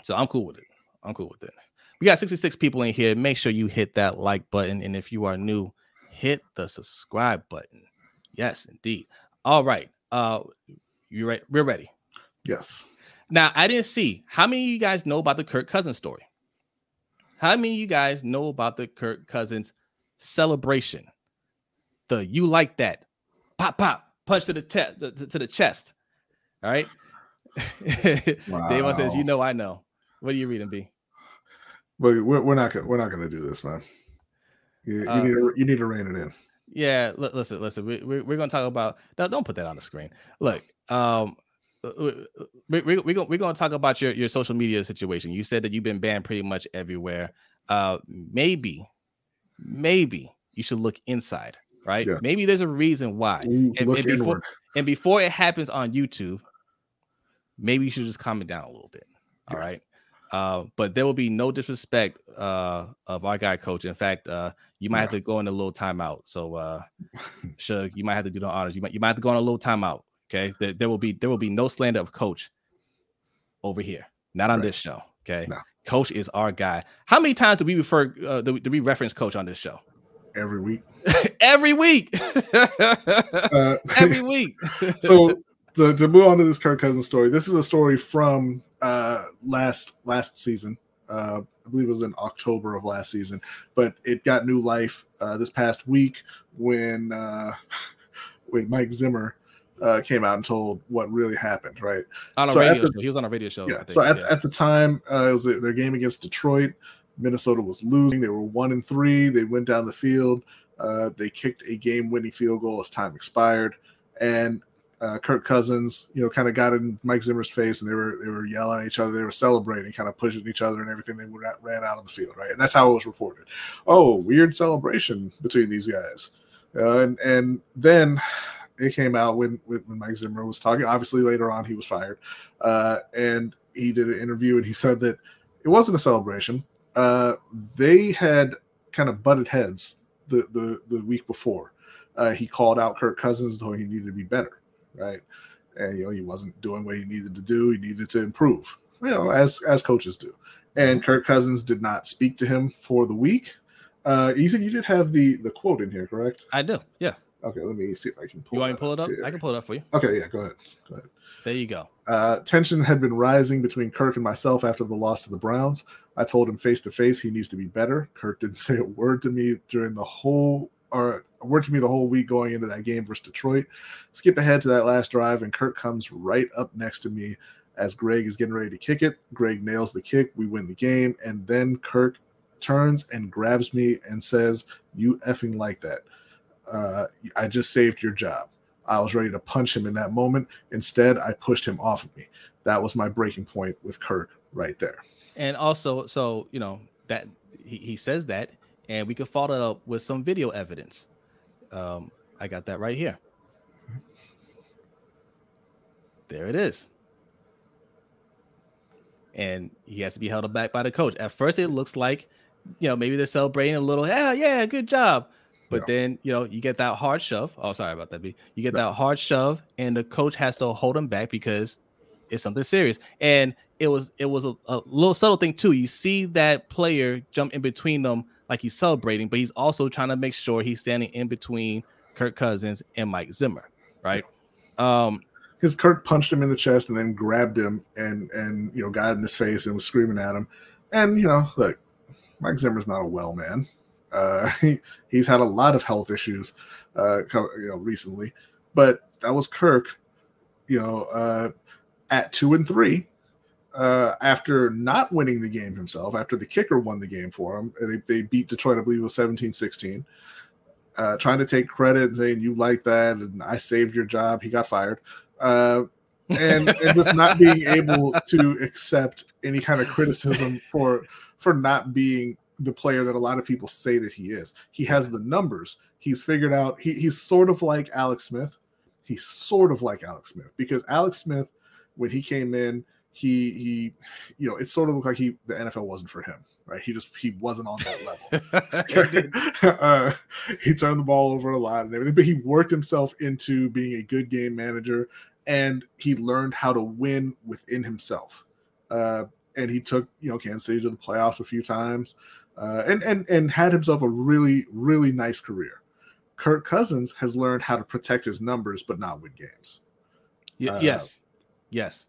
so I'm cool with it. I'm cool with it. We got 66 people in here. Make sure you hit that like button, and if you are new, hit the subscribe button. Yes, indeed. All right. Uh, you ready? We're ready. Yes. Now, I didn't see how many of you guys know about the Kirk Cousins story. How many of you guys know about the Kirk Cousins celebration? The you like that pop pop punch to the, te- to, to the chest. All right. Wow. Dave says, "You know, I know." What are you reading, B? But we're, we're not we're not to do this, man. You, you uh, need to you need to rein it in. Yeah, l- listen, listen. We, we, we're going to talk about. No, don't put that on the screen. Look, um, we, we, we, we're going we're to talk about your your social media situation. You said that you've been banned pretty much everywhere. Uh, maybe, maybe you should look inside right? Yeah. Maybe there's a reason why. and, and, before, and, before, it happens on YouTube, maybe you should just calm it down a little bit. All yeah. right. Uh, but there will be no disrespect uh, of our guy coach. In fact, uh, you might yeah. have to go in a little timeout. So, uh, Shug, you might have to do the honors. You might you might have to go on a little timeout. Okay, there, there will be there will be no slander of coach over here, not on right. this show. Okay, no. coach is our guy. How many times do we refer uh, do, do we reference coach on this show? Every week. Every week. uh, Every week. so to, to move on to this Kirk Cousins story, this is a story from uh, last last season. Uh, I believe it was in October of last season, but it got new life uh, this past week when uh, when Mike Zimmer uh, came out and told what really happened. Right on a so radio the, show. He was on a radio show. Yeah. So at, yeah. at the time, uh, it was their game against Detroit. Minnesota was losing. They were one and three. They went down the field. Uh, they kicked a game-winning field goal as time expired, and uh, Kirk Cousins, you know, kind of got in Mike Zimmer's face, and they were they were yelling at each other, they were celebrating, kind of pushing each other, and everything. They ran out on the field, right? And that's how it was reported. Oh, weird celebration between these guys, uh, and and then it came out when when Mike Zimmer was talking. Obviously, later on, he was fired, uh, and he did an interview, and he said that it wasn't a celebration. Uh, they had kind of butted heads the the, the week before. Uh, he called out Kirk Cousins, told he needed to be better right? And you know, he wasn't doing what he needed to do. He needed to improve, you know, as as coaches do. And Kirk Cousins did not speak to him for the week. Uh, you said you did have the the quote in here, correct? I do. Yeah. Okay, let me see if I can pull. You want to pull it up? Here. I can pull it up for you. Okay, yeah, go ahead. Go ahead. There you go. Uh, tension had been rising between Kirk and myself after the loss to the Browns. I told him face to face he needs to be better. Kirk didn't say a word to me during the whole or worked me the whole week going into that game versus Detroit. Skip ahead to that last drive, and Kirk comes right up next to me as Greg is getting ready to kick it. Greg nails the kick. We win the game. And then Kirk turns and grabs me and says, You effing like that. Uh, I just saved your job. I was ready to punch him in that moment. Instead, I pushed him off of me. That was my breaking point with Kirk right there. And also, so, you know, that he, he says that and we could follow up with some video evidence. Um, I got that right here. There it is. And he has to be held back by the coach. At first, it looks like, you know, maybe they're celebrating a little. Yeah, yeah, good job. But yeah. then, you know, you get that hard shove. Oh, sorry about that. B. You get that hard shove, and the coach has to hold him back because it's something serious. And it was it was a, a little subtle thing too. You see that player jump in between them like he's celebrating, but he's also trying to make sure he's standing in between Kirk Cousins and Mike Zimmer, right? Um, because Kirk punched him in the chest and then grabbed him and and you know got in his face and was screaming at him. And you know, look, Mike Zimmer's not a well man. Uh, he he's had a lot of health issues, uh, you know, recently. But that was Kirk, you know, uh, at two and three, uh, after not winning the game himself, after the kicker won the game for him, they, they beat Detroit, I believe it was 17 16. Uh, trying to take credit and saying, You like that, and I saved your job. He got fired. Uh, and, and just not being able to accept any kind of criticism for for not being the player that a lot of people say that he is. He has the numbers. He's figured out he, he's sort of like Alex Smith. He's sort of like Alex Smith because Alex Smith, when he came in, he he you know it sort of looked like he the NFL wasn't for him right? He just he wasn't on that level. Uh, he turned the ball over a lot and everything but he worked himself into being a good game manager and he learned how to win within himself. Uh, and he took you know Kansas City to the playoffs a few times uh, and and and had himself a really really nice career. Kirk Cousins has learned how to protect his numbers but not win games. Y- yes. Yes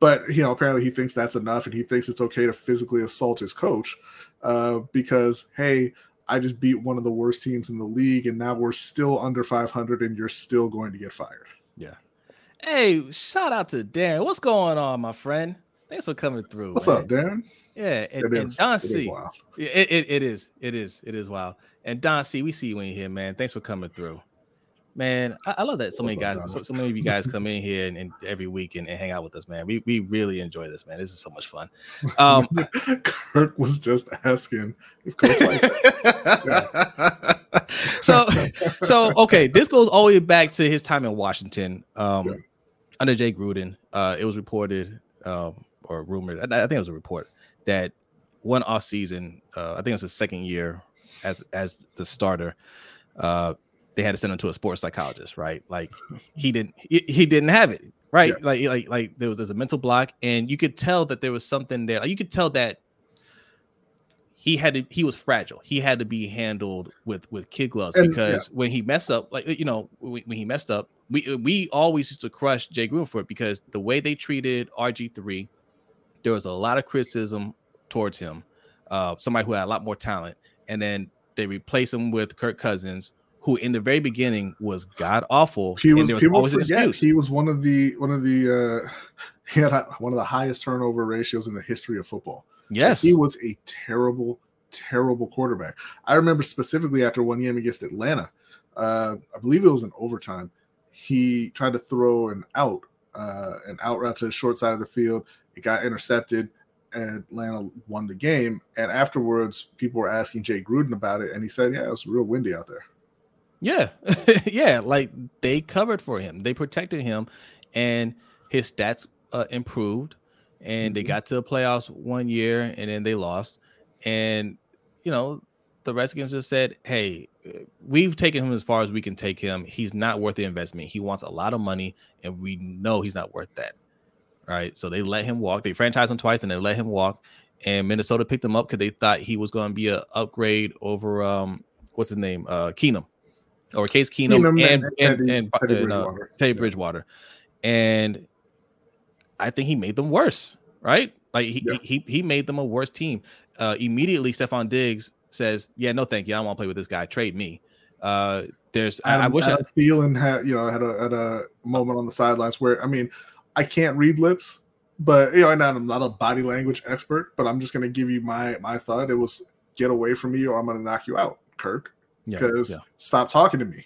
but you know apparently he thinks that's enough and he thinks it's okay to physically assault his coach uh, because hey i just beat one of the worst teams in the league and now we're still under 500 and you're still going to get fired. Yeah. Hey shout out to darren. What's going on my friend? Thanks for coming through what's man. up darren? Yeah and, it and don c. it, it, it is. It is. It is wild. And don c we see you in here man. Thanks for coming through Man, I, I, love that so many guys, so, so, many of you guys come in here and, and every week and, and, hang out with us, man. We we really enjoy this, man. This is so much fun. Um, Kirk was just asking if Coach like so so okay, this goes all the way back to his time in Washington um, yeah. under Jay Gruden. Uh, it was reported um, or rumored. I, I think it was a report that one off season. Uh, I think it was his second year as as the starter. Uh, they had to send him to a sports psychologist, right? Like he didn't he, he didn't have it, right? Yeah. Like like like there was there's a mental block, and you could tell that there was something there. Like you could tell that he had to he was fragile. He had to be handled with with kid gloves and, because yeah. when he messed up, like you know, when, when, he messed up, we we always used to crush Jay Gruden for it because the way they treated RG three, there was a lot of criticism towards him. Uh, somebody who had a lot more talent, and then they replaced him with Kirk Cousins, who in the very beginning was god awful. He was, was people forget he was one of the one of the uh, he had one of the highest turnover ratios in the history of football. Yes, he was a terrible, terrible quarterback. I remember specifically after one game against Atlanta, uh, I believe it was in overtime. He tried to throw an out, uh, an out route to the short side of the field. It got intercepted. And Atlanta won the game. And afterwards, people were asking Jay Gruden about it, and he said, "Yeah, it was real windy out there." Yeah, yeah, like they covered for him, they protected him, and his stats uh, improved and mm-hmm. they got to the playoffs one year and then they lost. And you know, the Redskins just said, "Hey, we've taken him as far as we can take him. He's not worth the investment. He wants a lot of money, and we know he's not worth that." Right? So they let him walk. They franchised him twice, and they let him walk. And Minnesota picked him up because they thought he was going to be an upgrade over um, what's his name, uh, Keenum, or Case Keenum, and, and, and, and, Teddy, uh, Bridgewater. Teddy Bridgewater. And I think he made them worse, right? Like he yeah. he, he made them a worse team. Uh, immediately, Stefon Diggs says, "Yeah, no, thank you. I don't want to play with this guy. Trade me." Uh, there's Adam, I, wish Adam I Thielen had you know had a had a moment on the sidelines where I mean I can't read lips, but you know and I'm not a body language expert, but I'm just gonna give you my my thought. It was get away from me or I'm gonna knock you out, Kirk. Because yeah, yeah. stop talking to me.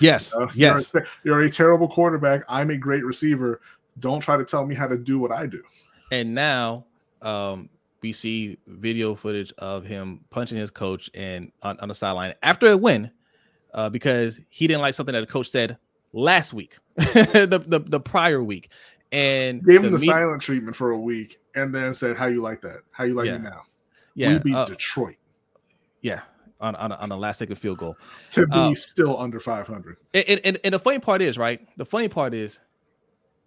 Yes, you know, yes. You're a, you're a terrible quarterback. I'm a great receiver. Don't try to tell me how to do what I do. And now um, we see video footage of him punching his coach and on, on the sideline after a win uh, because he didn't like something that the coach said last week, the, the, the prior week, and gave him the, silent treatment for a week, and then said, "How you like that? How you like yeah. me now? Yeah, we beat uh, Detroit. Yeah, on on on a last second field goal to be uh, still under 500. And, and, and the funny part is, right? The funny part is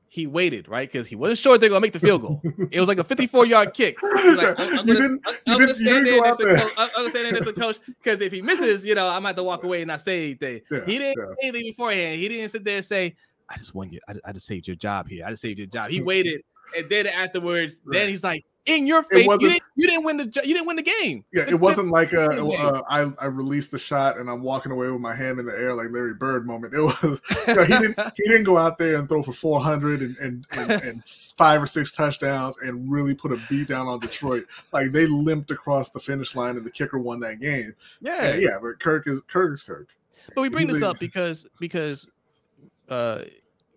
he waited, right? Because he wasn't sure they're gonna make the field goal. it was like a 54 yard kick. Like, I'm, gonna, stand there as the coach. Because if he misses, you know, I might have to walk away and not say anything. Yeah, he didn't yeah. say anything beforehand. He didn't sit there and say, I just won you. I, I just saved your job here. I just saved your job. He waited. and then afterwards, right. then he's like, in your face. You didn't, you didn't win the you didn't win the game. Yeah, it wasn't like a, uh, I, I released the shot and I'm walking away with my hand in the air like Larry Bird moment. It was you know, he didn't he didn't go out there and throw for 400 and and, and, and five or six touchdowns and really put a beat down on Detroit. Like they limped across the finish line and the kicker won that game. Yeah, and yeah, but Kirk is Kirk is Kirk. But we bring He's this a, up because because uh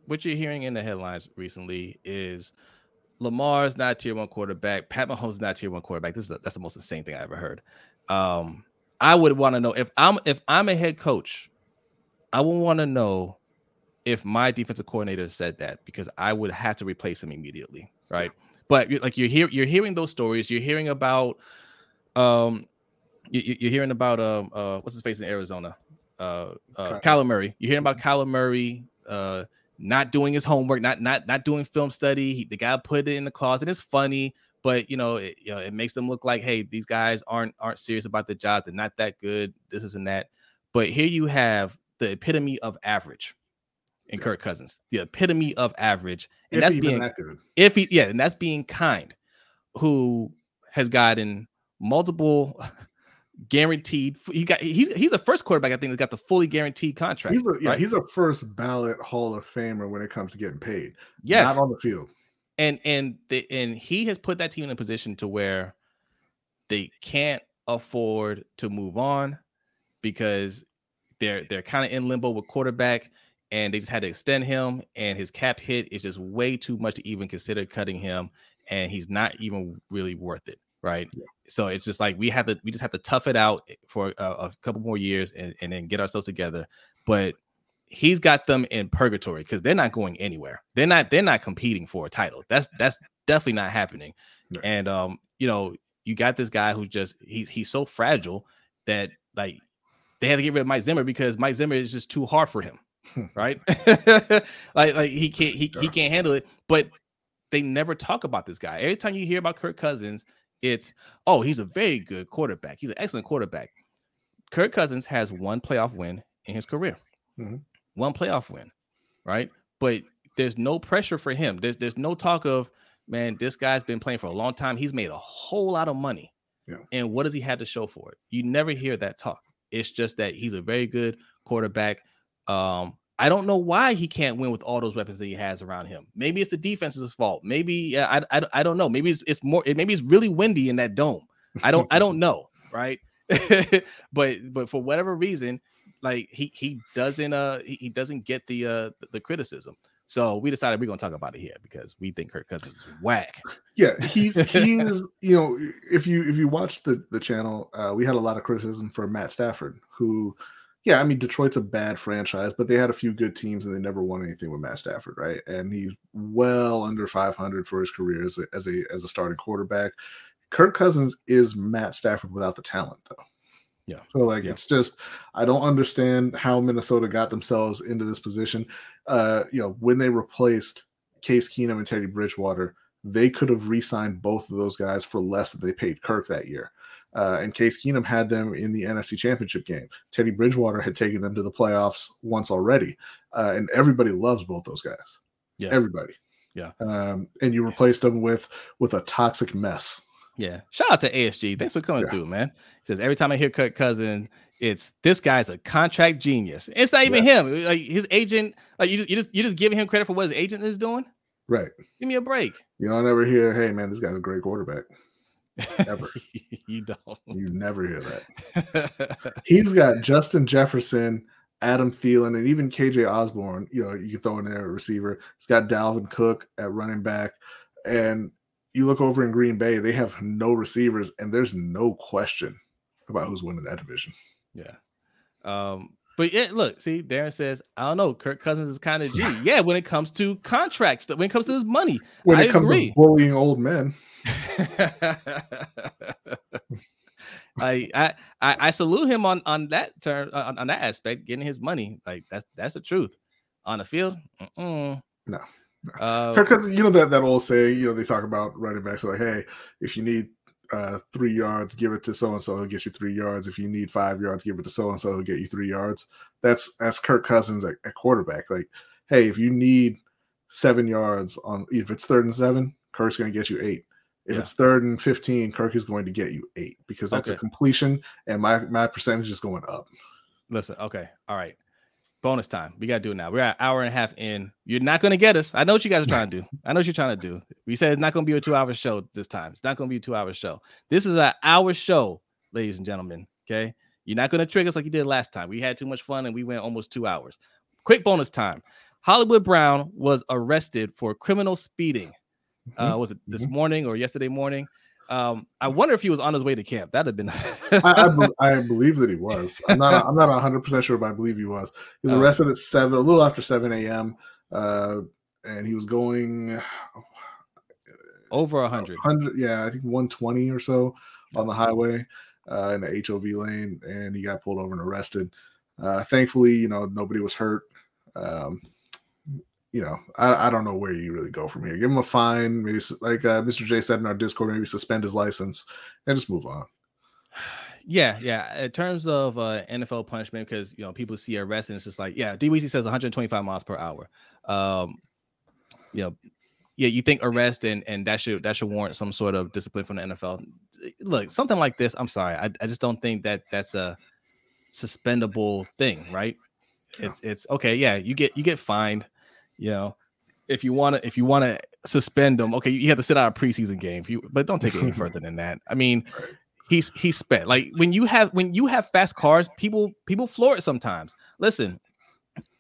what you're hearing in the headlines recently is Lamar's not tier one quarterback. Pat Mahomes is not tier one quarterback. This is a, that's the most insane thing I ever heard. Um, I would want to know if I'm if I'm a head coach, I would want to know if my defensive coordinator said that because I would have to replace him immediately, right? But like you're here, you're hearing those stories. You're hearing about, um, you, are hearing about um, uh, what's his face in Arizona, uh, uh, Kyler Murray. You're hearing about Kyler Murray, uh, not doing his homework, not not not doing film study. He, the guy put it in the closet. It's funny, but you know, it, you know, it makes them look like, hey, these guys aren't aren't serious about the jobs. They're not that good. This isn't that. But here you have the epitome of average in yeah. Kirk Cousins, the epitome of average, and if that's being that if he yeah, and that's being kind, who has gotten multiple guaranteed. He got he's he's a first quarterback I think that got the fully guaranteed contract. He's a, yeah, right? he's a first ballot Hall of Famer when it comes to getting paid. Yes, not on the field. And and the and he has put that team in a position to where they can't afford to move on because they're they're kind of in limbo with quarterback and they just had to extend him and his cap hit is just way too much to even consider cutting him and he's not even really worth it right? Yeah. So it's just like we have to we just have to tough it out for a, a couple more years and, and then get ourselves together. But he's got them in purgatory because they're not going anywhere. They're not they're not competing for a title. That's that's definitely not happening. And um, you know, you got this guy who's just he's he's so fragile that like they had to get rid of Mike Zimmer because Mike Zimmer is just too hard for him, right? like like he can't he, he can't handle it. But they never talk about this guy. Every time you hear about Kirk Cousins, it's oh he's a very good quarterback. He's an excellent quarterback. Kirk Cousins has one playoff win in his career, mm-hmm. one playoff win, right? But there's no pressure for him. There's there's no talk of man, this guy's been playing for a long time. He's made a whole lot of money. Yeah. And what does he have to show for it? You never hear that talk. It's just that he's a very good quarterback. Um, I don't know why he can't win with all those weapons that he has around him. Maybe it's the defense's fault. Maybe yeah, I, I, I don't know. Maybe it's, it's more. Maybe it's really windy in that dome. I don't I don't know. Right. but but for whatever reason, like he he doesn't uh he, he doesn't get the uh the criticism. So we decided we're gonna talk about it here because we think Kirk Cousins is whack. Yeah, he's he's you know if you if you watch the the channel, uh, we had a lot of criticism for Matt Stafford, who, yeah, I mean Detroit's a bad franchise, but they had a few good teams and they never won anything with Matt Stafford, right? And he's well under 500 for his career as a as a, as a starting quarterback. Kirk Cousins is Matt Stafford without the talent, though. Yeah. So like yeah. it's just I don't understand how Minnesota got themselves into this position. Uh, you know, when they replaced Case Keenum and Teddy Bridgewater, they could have re-signed both of those guys for less than they paid Kirk that year. Uh, and Case Keenum had them in the NFC Championship game. Teddy Bridgewater had taken them to the playoffs once already, uh, and everybody loves both those guys. Yeah, everybody. Yeah, um, and you replaced them with with a toxic mess yeah. Shout out to ASG. Thanks for coming yeah. through, man. He says every time I hear Kirk Cousins, it's this guy's a contract genius. It's not even yeah. him. Like his agent, like you just you just you just giving him credit for what his agent is doing. Right. Give me a break. You don't ever hear, hey man, this guy's a great quarterback. Ever. you don't. You never hear that. He's got Justin Jefferson, Adam Thielen, and even KJ Osborne. You know, you can throw in there a receiver. He's got Dalvin Cook at running back. And you look over in Green Bay, they have no receivers, and there's no question about who's winning that division. Yeah. Um, but yeah, look, see, Darren says, I don't know, Kirk Cousins is kind of G. yeah, when it comes to contracts, when it comes to his money, when I it comes agree. to bullying old men. I, I I salute him on on that term on, on, that aspect, getting his money. Like that's that's the truth. On the field, no, uh, because you know that that old saying, you know, they talk about running backs like, hey, if you need uh, three yards, give it to so and so, he'll get you three yards. If you need five yards, give it to so and so, he'll get you three yards. That's that's Kirk Cousins at, at, quarterback. Like, hey, if you need seven yards on, if it's third and seven, Kirk's going to get you eight. If yeah. it's third and fifteen, Kirk is going to get you eight because that's okay. a completion, and my my percentage is going up. Listen, okay, all right bonus time. We gotta do it now. We're at hour and a half in. You're not gonna get us. I know what you guys are trying to do. I know what you're trying to do. We said it's not gonna be a two-hour show this time. It's not gonna be a two-hour show. This is an hour show, ladies and gentlemen. Okay. You're not gonna trick us like you did last time. We had too much fun and we went almost two hours. Quick bonus time. Hollywood Brown was arrested for criminal speeding. Uh, mm-hmm. was it this mm-hmm. morning or yesterday morning? Um, I wonder if he was on his way to camp. That'd have been. I, I, I, believe that he was. I'm not. I'm not 100 percent sure, but I believe he was. He was oh. arrested at seven, a little after 7 a.m. Uh, and he was going over 100. 100, yeah, I think 120 or so on the highway uh, in the HOV lane, and he got pulled over and arrested. Uh, thankfully, you know, nobody was hurt. Um, you know, I, I don't know where you really go from here. Give him a fine, maybe like uh, Mr. J said in our Discord, maybe suspend his license and just move on. Yeah, yeah. In terms of uh, NFL punishment, because you know people see arrest and it's just like, yeah, D Weezy says 125 miles per hour. Um, you know, yeah, you think arrest and and that should that should warrant some sort of discipline from the NFL. Look, something like this. I'm sorry, I, I just don't think that that's a suspendable thing, right? Yeah. It's it's okay. Yeah, you get you get fined you know, if you want to, if you want to suspend them, okay, you have to sit out a preseason game. You, but don't take it any further than that. I mean, he's he's spent like when you have when you have fast cars, people people floor it sometimes. Listen,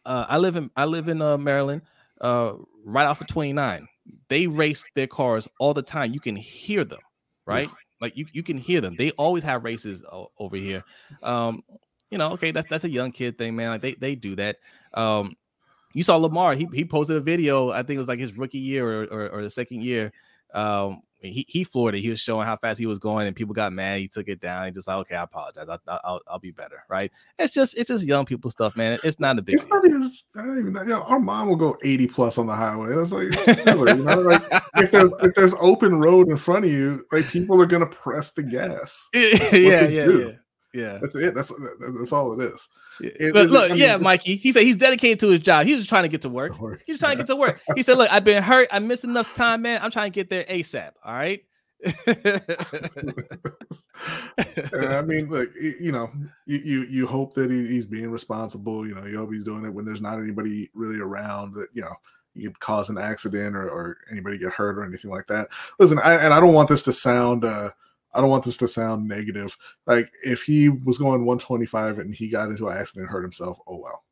uh, I live in I live in uh, Maryland, uh, right off of 29. They race their cars all the time. You can hear them, right? Yeah. Like you, you can hear them. They always have races over here. Um, you know, okay, that's that's a young kid thing, man. Like they they do that. Um, you saw Lamar. He he posted a video. I think it was like his rookie year or, or, or the second year. Um, he he floored it. He was showing how fast he was going, and people got mad. He took it down. He just like, okay, I apologize. I, will I'll be better. Right? It's just it's just young people stuff, man. It's not a big. It's deal. not even. Don't even. Know, our mom will go eighty plus on the highway. That's like, you know, like if there's if there's open road in front of you, like people are gonna press the gas. yeah, yeah, yeah, yeah. That's it. That's that's all it is. It, but look, I mean, yeah, Mikey. He said he's dedicated to his job. He's just trying to get to work. He's trying yeah. to get to work. He said, "Look, I've been hurt. I missed enough time, man. I'm trying to get there ASAP. All right." I mean, look, you know, you you, you hope that he, he's being responsible. You know, you hope he's doing it when there's not anybody really around that you know you could cause an accident or, or anybody get hurt or anything like that. Listen, I, and I don't want this to sound. uh I don't want this to sound negative. Like if he was going 125 and he got into an accident and hurt himself, oh well.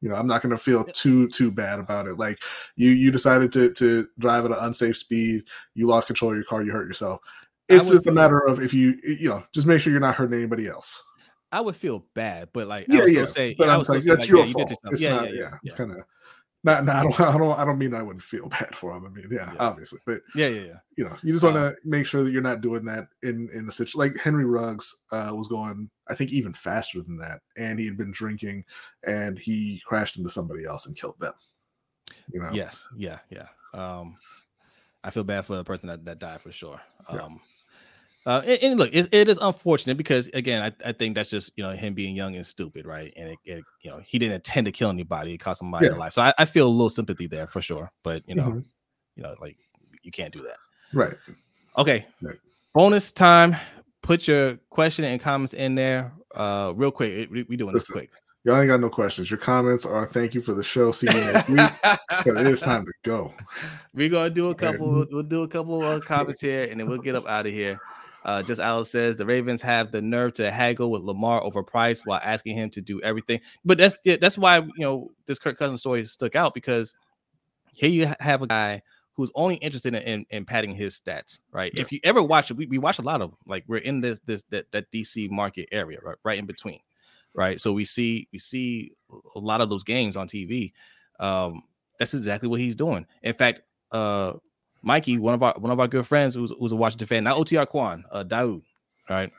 You know, I'm not going to feel too too bad about it. Like you you decided to to drive at an unsafe speed, you lost control of your car, you hurt yourself. It's just a matter of if you you know just make sure you're not hurting anybody else. I would feel bad, but like yeah, I would yeah. say, but yeah, I'm saying that's like, your yeah, fault. It's yeah, not, yeah, yeah, yeah, It's kind of not, no, I don't, I don't, I don't mean I wouldn't feel bad for him. I mean, yeah, yeah. obviously, but yeah, yeah, yeah. You know, you just want to um, make sure that you're not doing that in in a situation like Henry Ruggs uh, was going. I think even faster than that, and he had been drinking, and he crashed into somebody else and killed them. You know. Yes. Yeah. Yeah. Um, I feel bad for the person that that died for sure. Um. Yeah uh, and, and, look, it, it is unfortunate because again, I, I think that's just you know him being young and stupid, right? And it, it you know he didn't intend to kill anybody; it cost somebody yeah. life. So I, I, feel a little sympathy there for sure. But you know, mm-hmm. you know, like you can't do that, right? Okay. Right. Bonus time. Put your question and comments in there, uh, real quick. We, we doing Listen, this quick. Y'all ain't got no questions. Your comments are thank you for the show. See you next week. it is time to go. We're gonna do a couple. Okay. We'll, we'll, do a couple of comments here, and then we'll get up out of here. Uh, just Alice says the Ravens have the nerve to haggle with Lamar over price while asking him to do everything. But that's that's why you know this Kirk Cousins story stuck out because here you have a guy who's only interested in, in, in padding his stats, right? Yeah. If you ever watch it, we, we watch a lot of them. like we're in this this that, that DC market area, right? Right in between, right? So we see we see a lot of those games on TV. Um, that's exactly what he's doing. In fact, uh, Mikey, one of our one of our good friends who's, who's a Washington fan, not OTR Quan, uh, Daoud, right?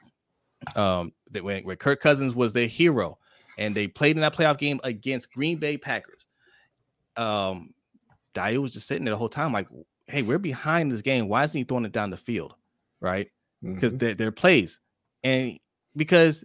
Um, that when, where Kirk Cousins was their hero, and they played in that playoff game against Green Bay Packers. Um, Daoud was just sitting there the whole time, like, "Hey, we're behind this game. Why isn't he throwing it down the field?" Right? Because mm-hmm. they're, they're plays, and because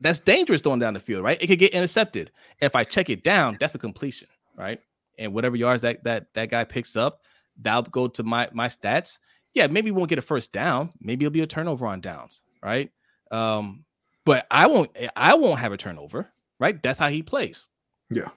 that's dangerous throwing down the field, right? It could get intercepted. If I check it down, that's a completion, right? And whatever yards that that that guy picks up, that'll go to my my stats. Yeah, maybe won't get a first down. Maybe it'll be a turnover on downs, right? Um, but I won't I won't have a turnover, right? That's how he plays. Yeah.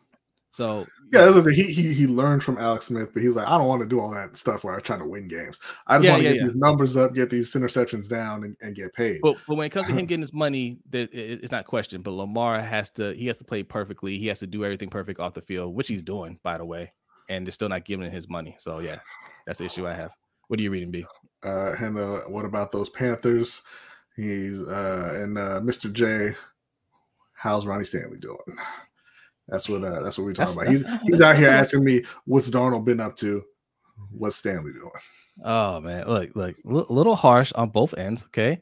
So yeah, what he he he learned from Alex Smith, but he's like, I don't want to do all that stuff where I try to win games. I just yeah, want to yeah, get yeah. these numbers up, get these interceptions down, and, and get paid. But but when it comes to him getting his money, that it's not questioned. But Lamar has to he has to play perfectly. He has to do everything perfect off the field, which he's doing, by the way. And they're still not giving him his money. So yeah, that's the issue I have. What are you reading, B? Uh, and uh, what about those Panthers? He's uh, and uh, Mr. J. How's Ronnie Stanley doing? That's what uh, that's what we're talking that's, about. He's he's out here asking me what's Darnold been up to. What's Stanley doing? Oh man, look, look, a little harsh on both ends. Okay,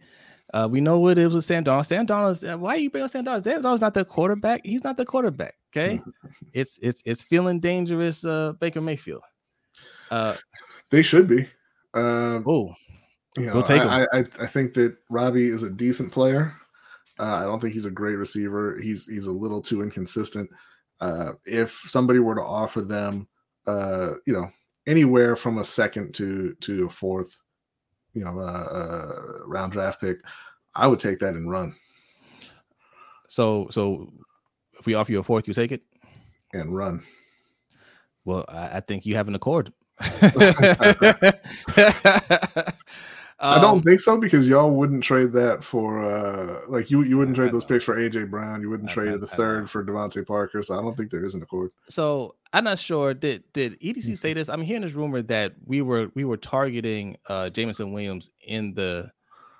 uh, we know what it was with Sam Darnold. Sam Darnold is uh, why are you bringing Sam Darnold? Sam Darnold's not the quarterback. He's not the quarterback. Okay, it's it's it's feeling dangerous. Uh, Baker Mayfield. Uh, they should be. Um, oh, you know, take I, I, I think that Robbie is a decent player. Uh, I don't think he's a great receiver. He's he's a little too inconsistent. Uh, if somebody were to offer them, uh, you know, anywhere from a second to to a fourth, you know, uh, uh, round draft pick, I would take that and run. So so if we offer you a fourth, you take it and run. Well, I, I think you have an accord. I don't um, think so because y'all wouldn't trade that for uh like you you wouldn't trade those picks for AJ Brown. You wouldn't trade the third for DeVante Parker. So I don't think there is an accord. So I'm not sure. Did did EDC say mm-hmm. this? I'm hearing this rumor that we were we were targeting uh Jameson Williams in the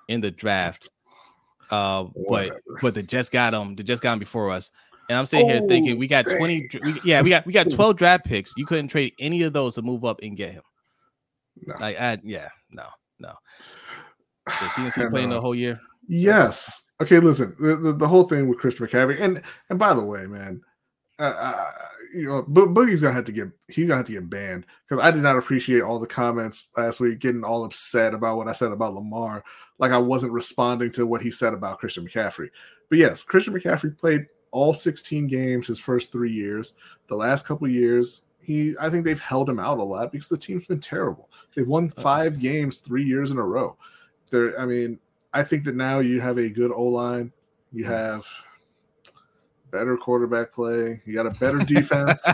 in the draft. Uh, but but the Jets got him. The Jets got him before us. And I'm sitting oh, here thinking we got 20 we, yeah, we got we got 12 draft picks. You couldn't trade any of those to move up and get him. No. Like, I, yeah, no, no. Is CMC playing the whole year? Yes. Okay, listen. The, the, the whole thing with Christian McCaffrey, and and by the way, man, uh, uh, you know, Bo- Boogie's gonna have to get he's gonna have to get banned because I did not appreciate all the comments last week, getting all upset about what I said about Lamar, like I wasn't responding to what he said about Christian McCaffrey. But yes, Christian McCaffrey played all 16 games his first three years. The last couple years, he I think they've held him out a lot because the team's been terrible. They've won five games three years in a row. There, I mean, I think that now you have a good O line. You have better quarterback play. You got a better defense.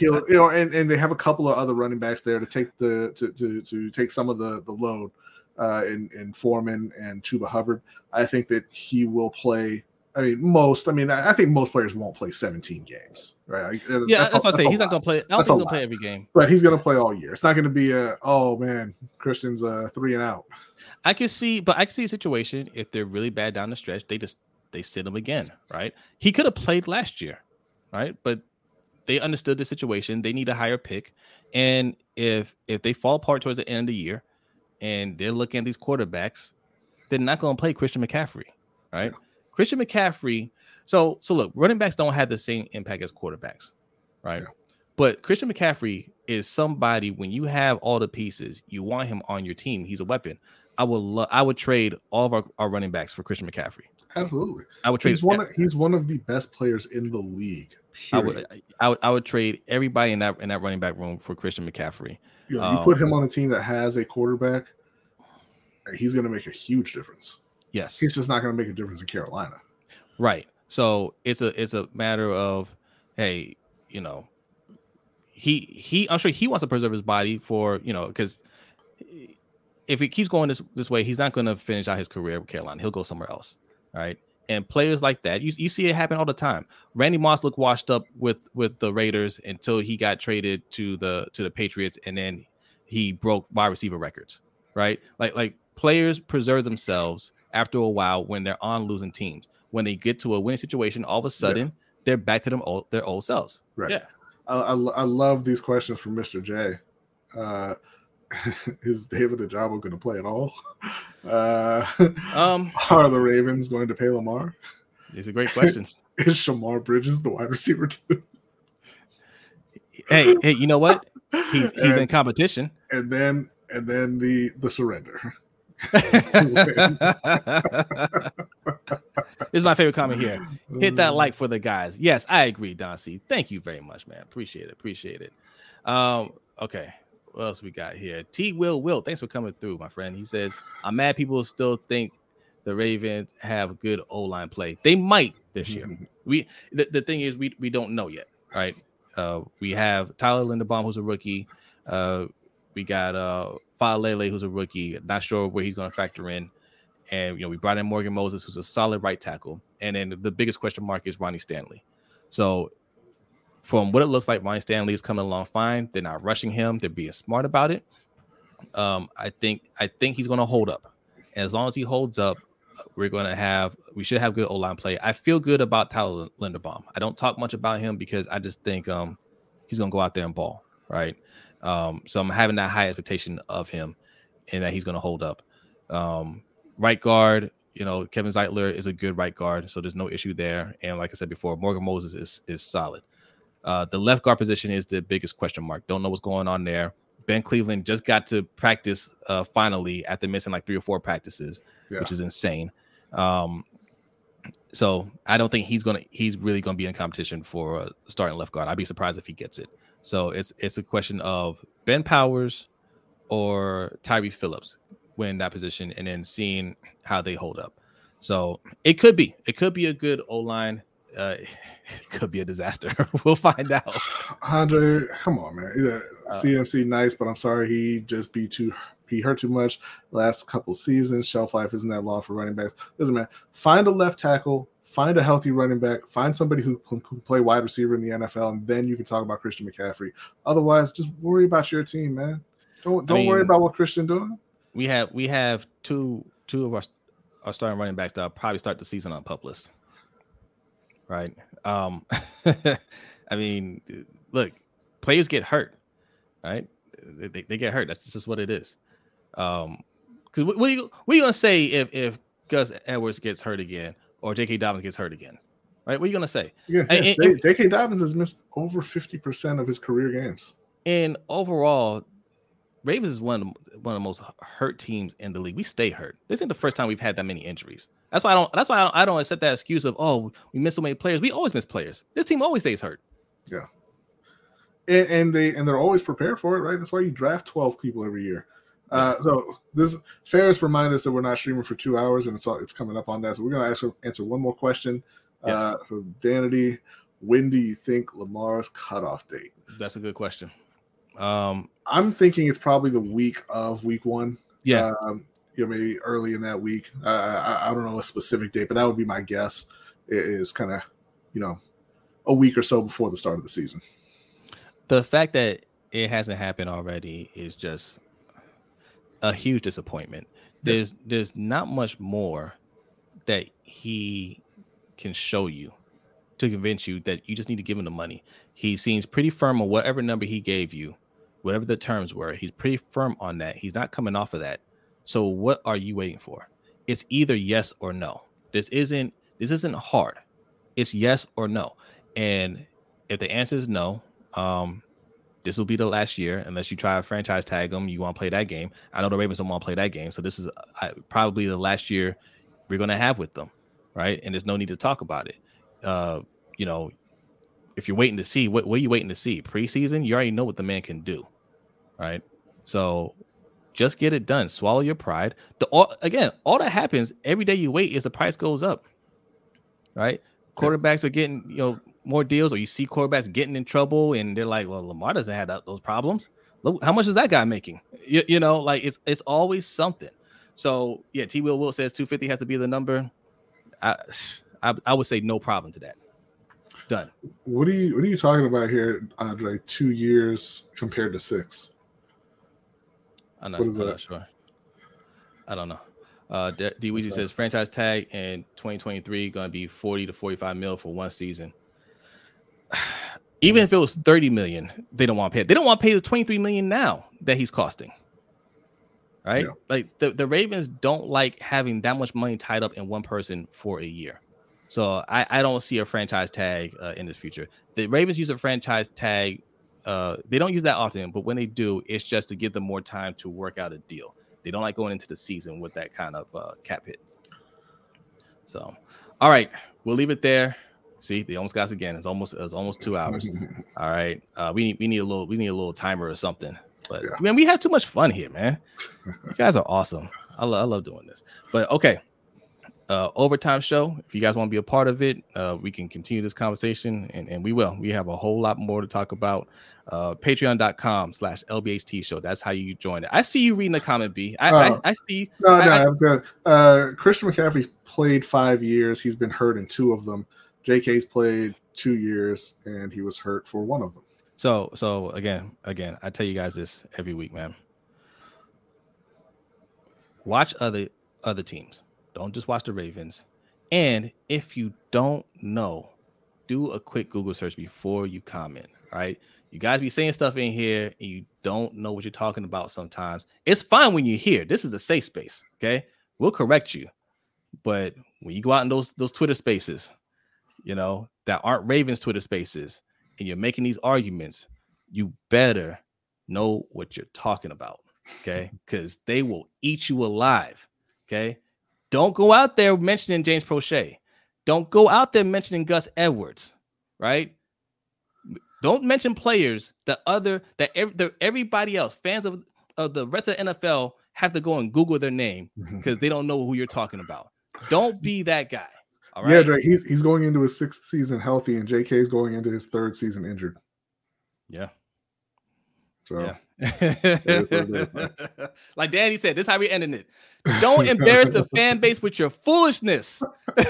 You know, and, and they have a couple of other running backs there to take the to to, to take some of the the load uh, in in Foreman and Chuba Hubbard. I think that he will play. I mean, most. I mean, I think most players won't play 17 games, right? Yeah, that's, a- what I say. He's not gonna play. I don't That's think gonna play every game. But he's going to play all year. It's not going to be a oh man, Christian's uh three and out. I can see, but I can see a situation if they're really bad down the stretch, they just they sit him again, right? He could have played last year, right? But they understood the situation. They need a higher pick, and if if they fall apart towards the end of the year, and they're looking at these quarterbacks, they're not going to play Christian McCaffrey, right? Christian McCaffrey. So so look, running backs don't have the same impact as quarterbacks, right? Yeah. But Christian McCaffrey is somebody when you have all the pieces, you want him on your team. He's a weapon. I would lo- I would trade all of our, our running backs for Christian McCaffrey. Absolutely. I would trade He's one. Of, he's one of the best players in the league. I would I would I would trade everybody in that in that running back room for Christian McCaffrey. You, you Um, put him on a team that has a quarterback, he's going to make a huge difference. Yes. He's just not going to make a difference in Carolina. Right. So it's a it's a matter of hey, you know, he he I'm sure he wants to preserve his body for, you know, because if he keeps going this this way, he's not going to finish out his career with Carolina. He'll go somewhere else. Right. And players like that, you, you see it happen all the time. Randy Moss looked washed up with with the Raiders until he got traded to the to the Patriots, and then he broke wide receiver records. Right, like like players preserve themselves after a while when they're on losing teams. When they get to a winning situation, all of a sudden they're back to them old, their old selves. Right. Yeah. I, I, I love these questions from Mr. J. Uh, is David Ojabo going to play at all? Uh, Um, are the Ravens going to pay Lamar? these are great questions. Is Shemar Bridges the wide receiver too? hey, hey, you know what? He's he's in competition. and then and then the the surrender. this is my favorite comment here. Hit that like for the guys. Yes, I agree, Don C. Thank you very much, man. Appreciate it. Appreciate it. Um, okay. What else we got here? T Will Will, thanks for coming through, my friend. He says, I'm mad people still think the Ravens have good O line play. They might this year. We the, the thing is we we don't know yet, right? Uh we have Tyler Linderbaum, who's a rookie. Uh we got uh Faalele, who's a rookie, not sure where he's gonna factor in. And you know, we brought in Morgan Moses, who's a solid right tackle. And then the biggest question mark is Ronnie Stanley. So from what it looks like, Ronnie Stanley is coming along fine. They're not rushing him, they're being smart about it. Um, I think I think he's gonna hold up. And as long as he holds up, we're gonna have we should have good O line play. I feel good about Tyler Linderbaum. I don't talk much about him because I just think um he's gonna go out there and ball, right? Um, so I'm having that high expectation of him and that he's gonna hold up. Um, right guard, you know, Kevin Zeitler is a good right guard, so there's no issue there. And like I said before, Morgan Moses is is solid. Uh, the left guard position is the biggest question mark. Don't know what's going on there. Ben Cleveland just got to practice uh, finally after missing like three or four practices, Yeah. which is insane. Um, so I don't think he's gonna he's really gonna be in competition for uh, starting left guard. I'd be surprised if he gets it. So it's it's a question of Ben Powers or Tyre Phillips win that position, and then seeing how they hold up. So it could be it could be a good O line. Uh, it could be a disaster. we'll find out. Andre, come on, man. Yeah, Uh, CMC nice, but I'm sorry he just be too he hurt too much last couple seasons. Shelf life isn't that long for running backs. Doesn't matter. find a left tackle, find a healthy running back, find somebody who can play wide receiver in the NFL, and then you can talk about Christian McCaffrey. Otherwise, just worry about your team, man. Don't don't worry mean- about what Christian doing. We have we have two two of our our starting running backs that'll probably start the season on pup list. Right. Um I mean, look, players get hurt, right? they, they, they get hurt. That's just what it is. Um, because what, what, are you what are you gonna say if if Gus Edwards gets hurt again or J.K. Dobbins gets hurt again? Right? What are you gonna say? Yeah, and, and, J.K. Dobbins has missed over fifty percent of his career games. And overall, Ravens is one of the, one of the most hurt teams in the league. We stay hurt. This ain't the first time we've had that many injuries. That's why I don't. That's why I don't, I don't accept that excuse of oh we miss so many players. We always miss players. This team always stays hurt. Yeah, and, and they and they're always prepared for it, right? That's why you draft twelve people every year. Uh, so this Ferris reminded us that we're not streaming for two hours, and it's all, it's coming up on that. So we're gonna ask answer one more question. Yes. Uh, from Danity, when do you think Lamar's cutoff date? That's a good question. Um, I'm thinking it's probably the week of week one. Yeah, um, you know, maybe early in that week. Uh, I, I don't know a specific date, but that would be my guess. It is kind of, you know, a week or so before the start of the season. The fact that it hasn't happened already is just a huge disappointment. There's there's not much more that he can show you to convince you that you just need to give him the money. He seems pretty firm on whatever number he gave you, whatever the terms were. He's pretty firm on that. He's not coming off of that. So what are you waiting for? It's either yes or no. This isn't this isn't hard. It's yes or no. And if the answer is no, um, this will be the last year unless you try a franchise tag them. You want to play that game. I know the Ravens don't want to play that game, so this is uh, probably the last year we're going to have with them, right? And there's no need to talk about it. Uh, you know, if you're waiting to see what what are you waiting to see preseason, you already know what the man can do, right? So just get it done. Swallow your pride. The all, again, all that happens every day you wait is the price goes up, right? Quarterbacks are getting you know more deals, or you see quarterbacks getting in trouble, and they're like, "Well, Lamar doesn't have that, those problems. Look, how much is that guy making? You, you know, like it's it's always something." So yeah, T. Will Will says 250 has to be the number. I, I I would say no problem to that. Done. What are you What are you talking about here, Andre? Two years compared to six. I'm not, what is I'm that? Not sure. I don't know. Uh, D Weezy says franchise tag in 2023 going to be 40 to 45 mil for one season. Even if it was 30 million, they don't want to pay. They don't want to pay the 23 million now that he's costing. Right? Yeah. Like the, the Ravens don't like having that much money tied up in one person for a year. So I, I don't see a franchise tag uh, in the future. The Ravens use a franchise tag. Uh, they don't use that often, but when they do, it's just to give them more time to work out a deal. They don't like going into the season with that kind of uh, cap hit. So, all right, we'll leave it there. See, they almost got us again. It's almost it's almost two hours. all right, uh, we need we need a little we need a little timer or something. But yeah. man, we have too much fun here, man. You guys are awesome. I, lo- I love doing this. But okay, uh, overtime show. If you guys want to be a part of it, uh, we can continue this conversation, and, and we will. We have a whole lot more to talk about. Uh, Patreon.com slash LBHT show. That's how you join it. I see you reading the comment, B. I, I, oh. I see. No, I, no, I'm good. Uh, Christian McCaffrey's played five years. He's been hurt in two of them. JK's played two years, and he was hurt for one of them. So, so again, again, I tell you guys this every week, man. Watch other other teams don't just watch the Ravens. And if you don't know, do a quick Google search before you comment. Right? You guys be saying stuff in here and you don't know what you're talking about sometimes. It's fine when you're here. This is a safe space. Okay. We'll correct you. But when you go out in those those Twitter spaces, you know, that aren't Ravens Twitter spaces, and you're making these arguments, you better know what you're talking about. Okay. Because they will eat you alive. Okay. Don't go out there mentioning James Proche. Don't go out there mentioning Gus Edwards, right? Don't mention players that other that every, everybody else, fans of, of the rest of the NFL, have to go and Google their name because they don't know who you're talking about. Don't be that guy. All right. Yeah, Drake, he's he's going into his sixth season healthy, and JK is going into his third season injured. Yeah. So yeah. like Danny said, this is how we ending it. Don't embarrass the fan base with your foolishness.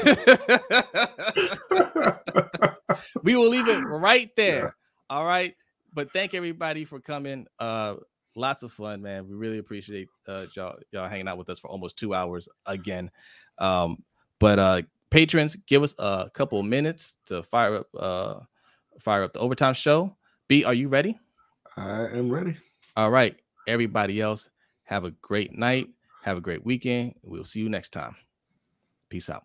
we will leave it right there. Yeah. All right. But thank everybody for coming. Uh lots of fun, man. We really appreciate uh y'all y'all hanging out with us for almost two hours again. Um, but uh patrons, give us a couple of minutes to fire up uh fire up the overtime show. B, are you ready? I am ready. All right, everybody else, have a great night. Have a great weekend. We'll see you next time. Peace out.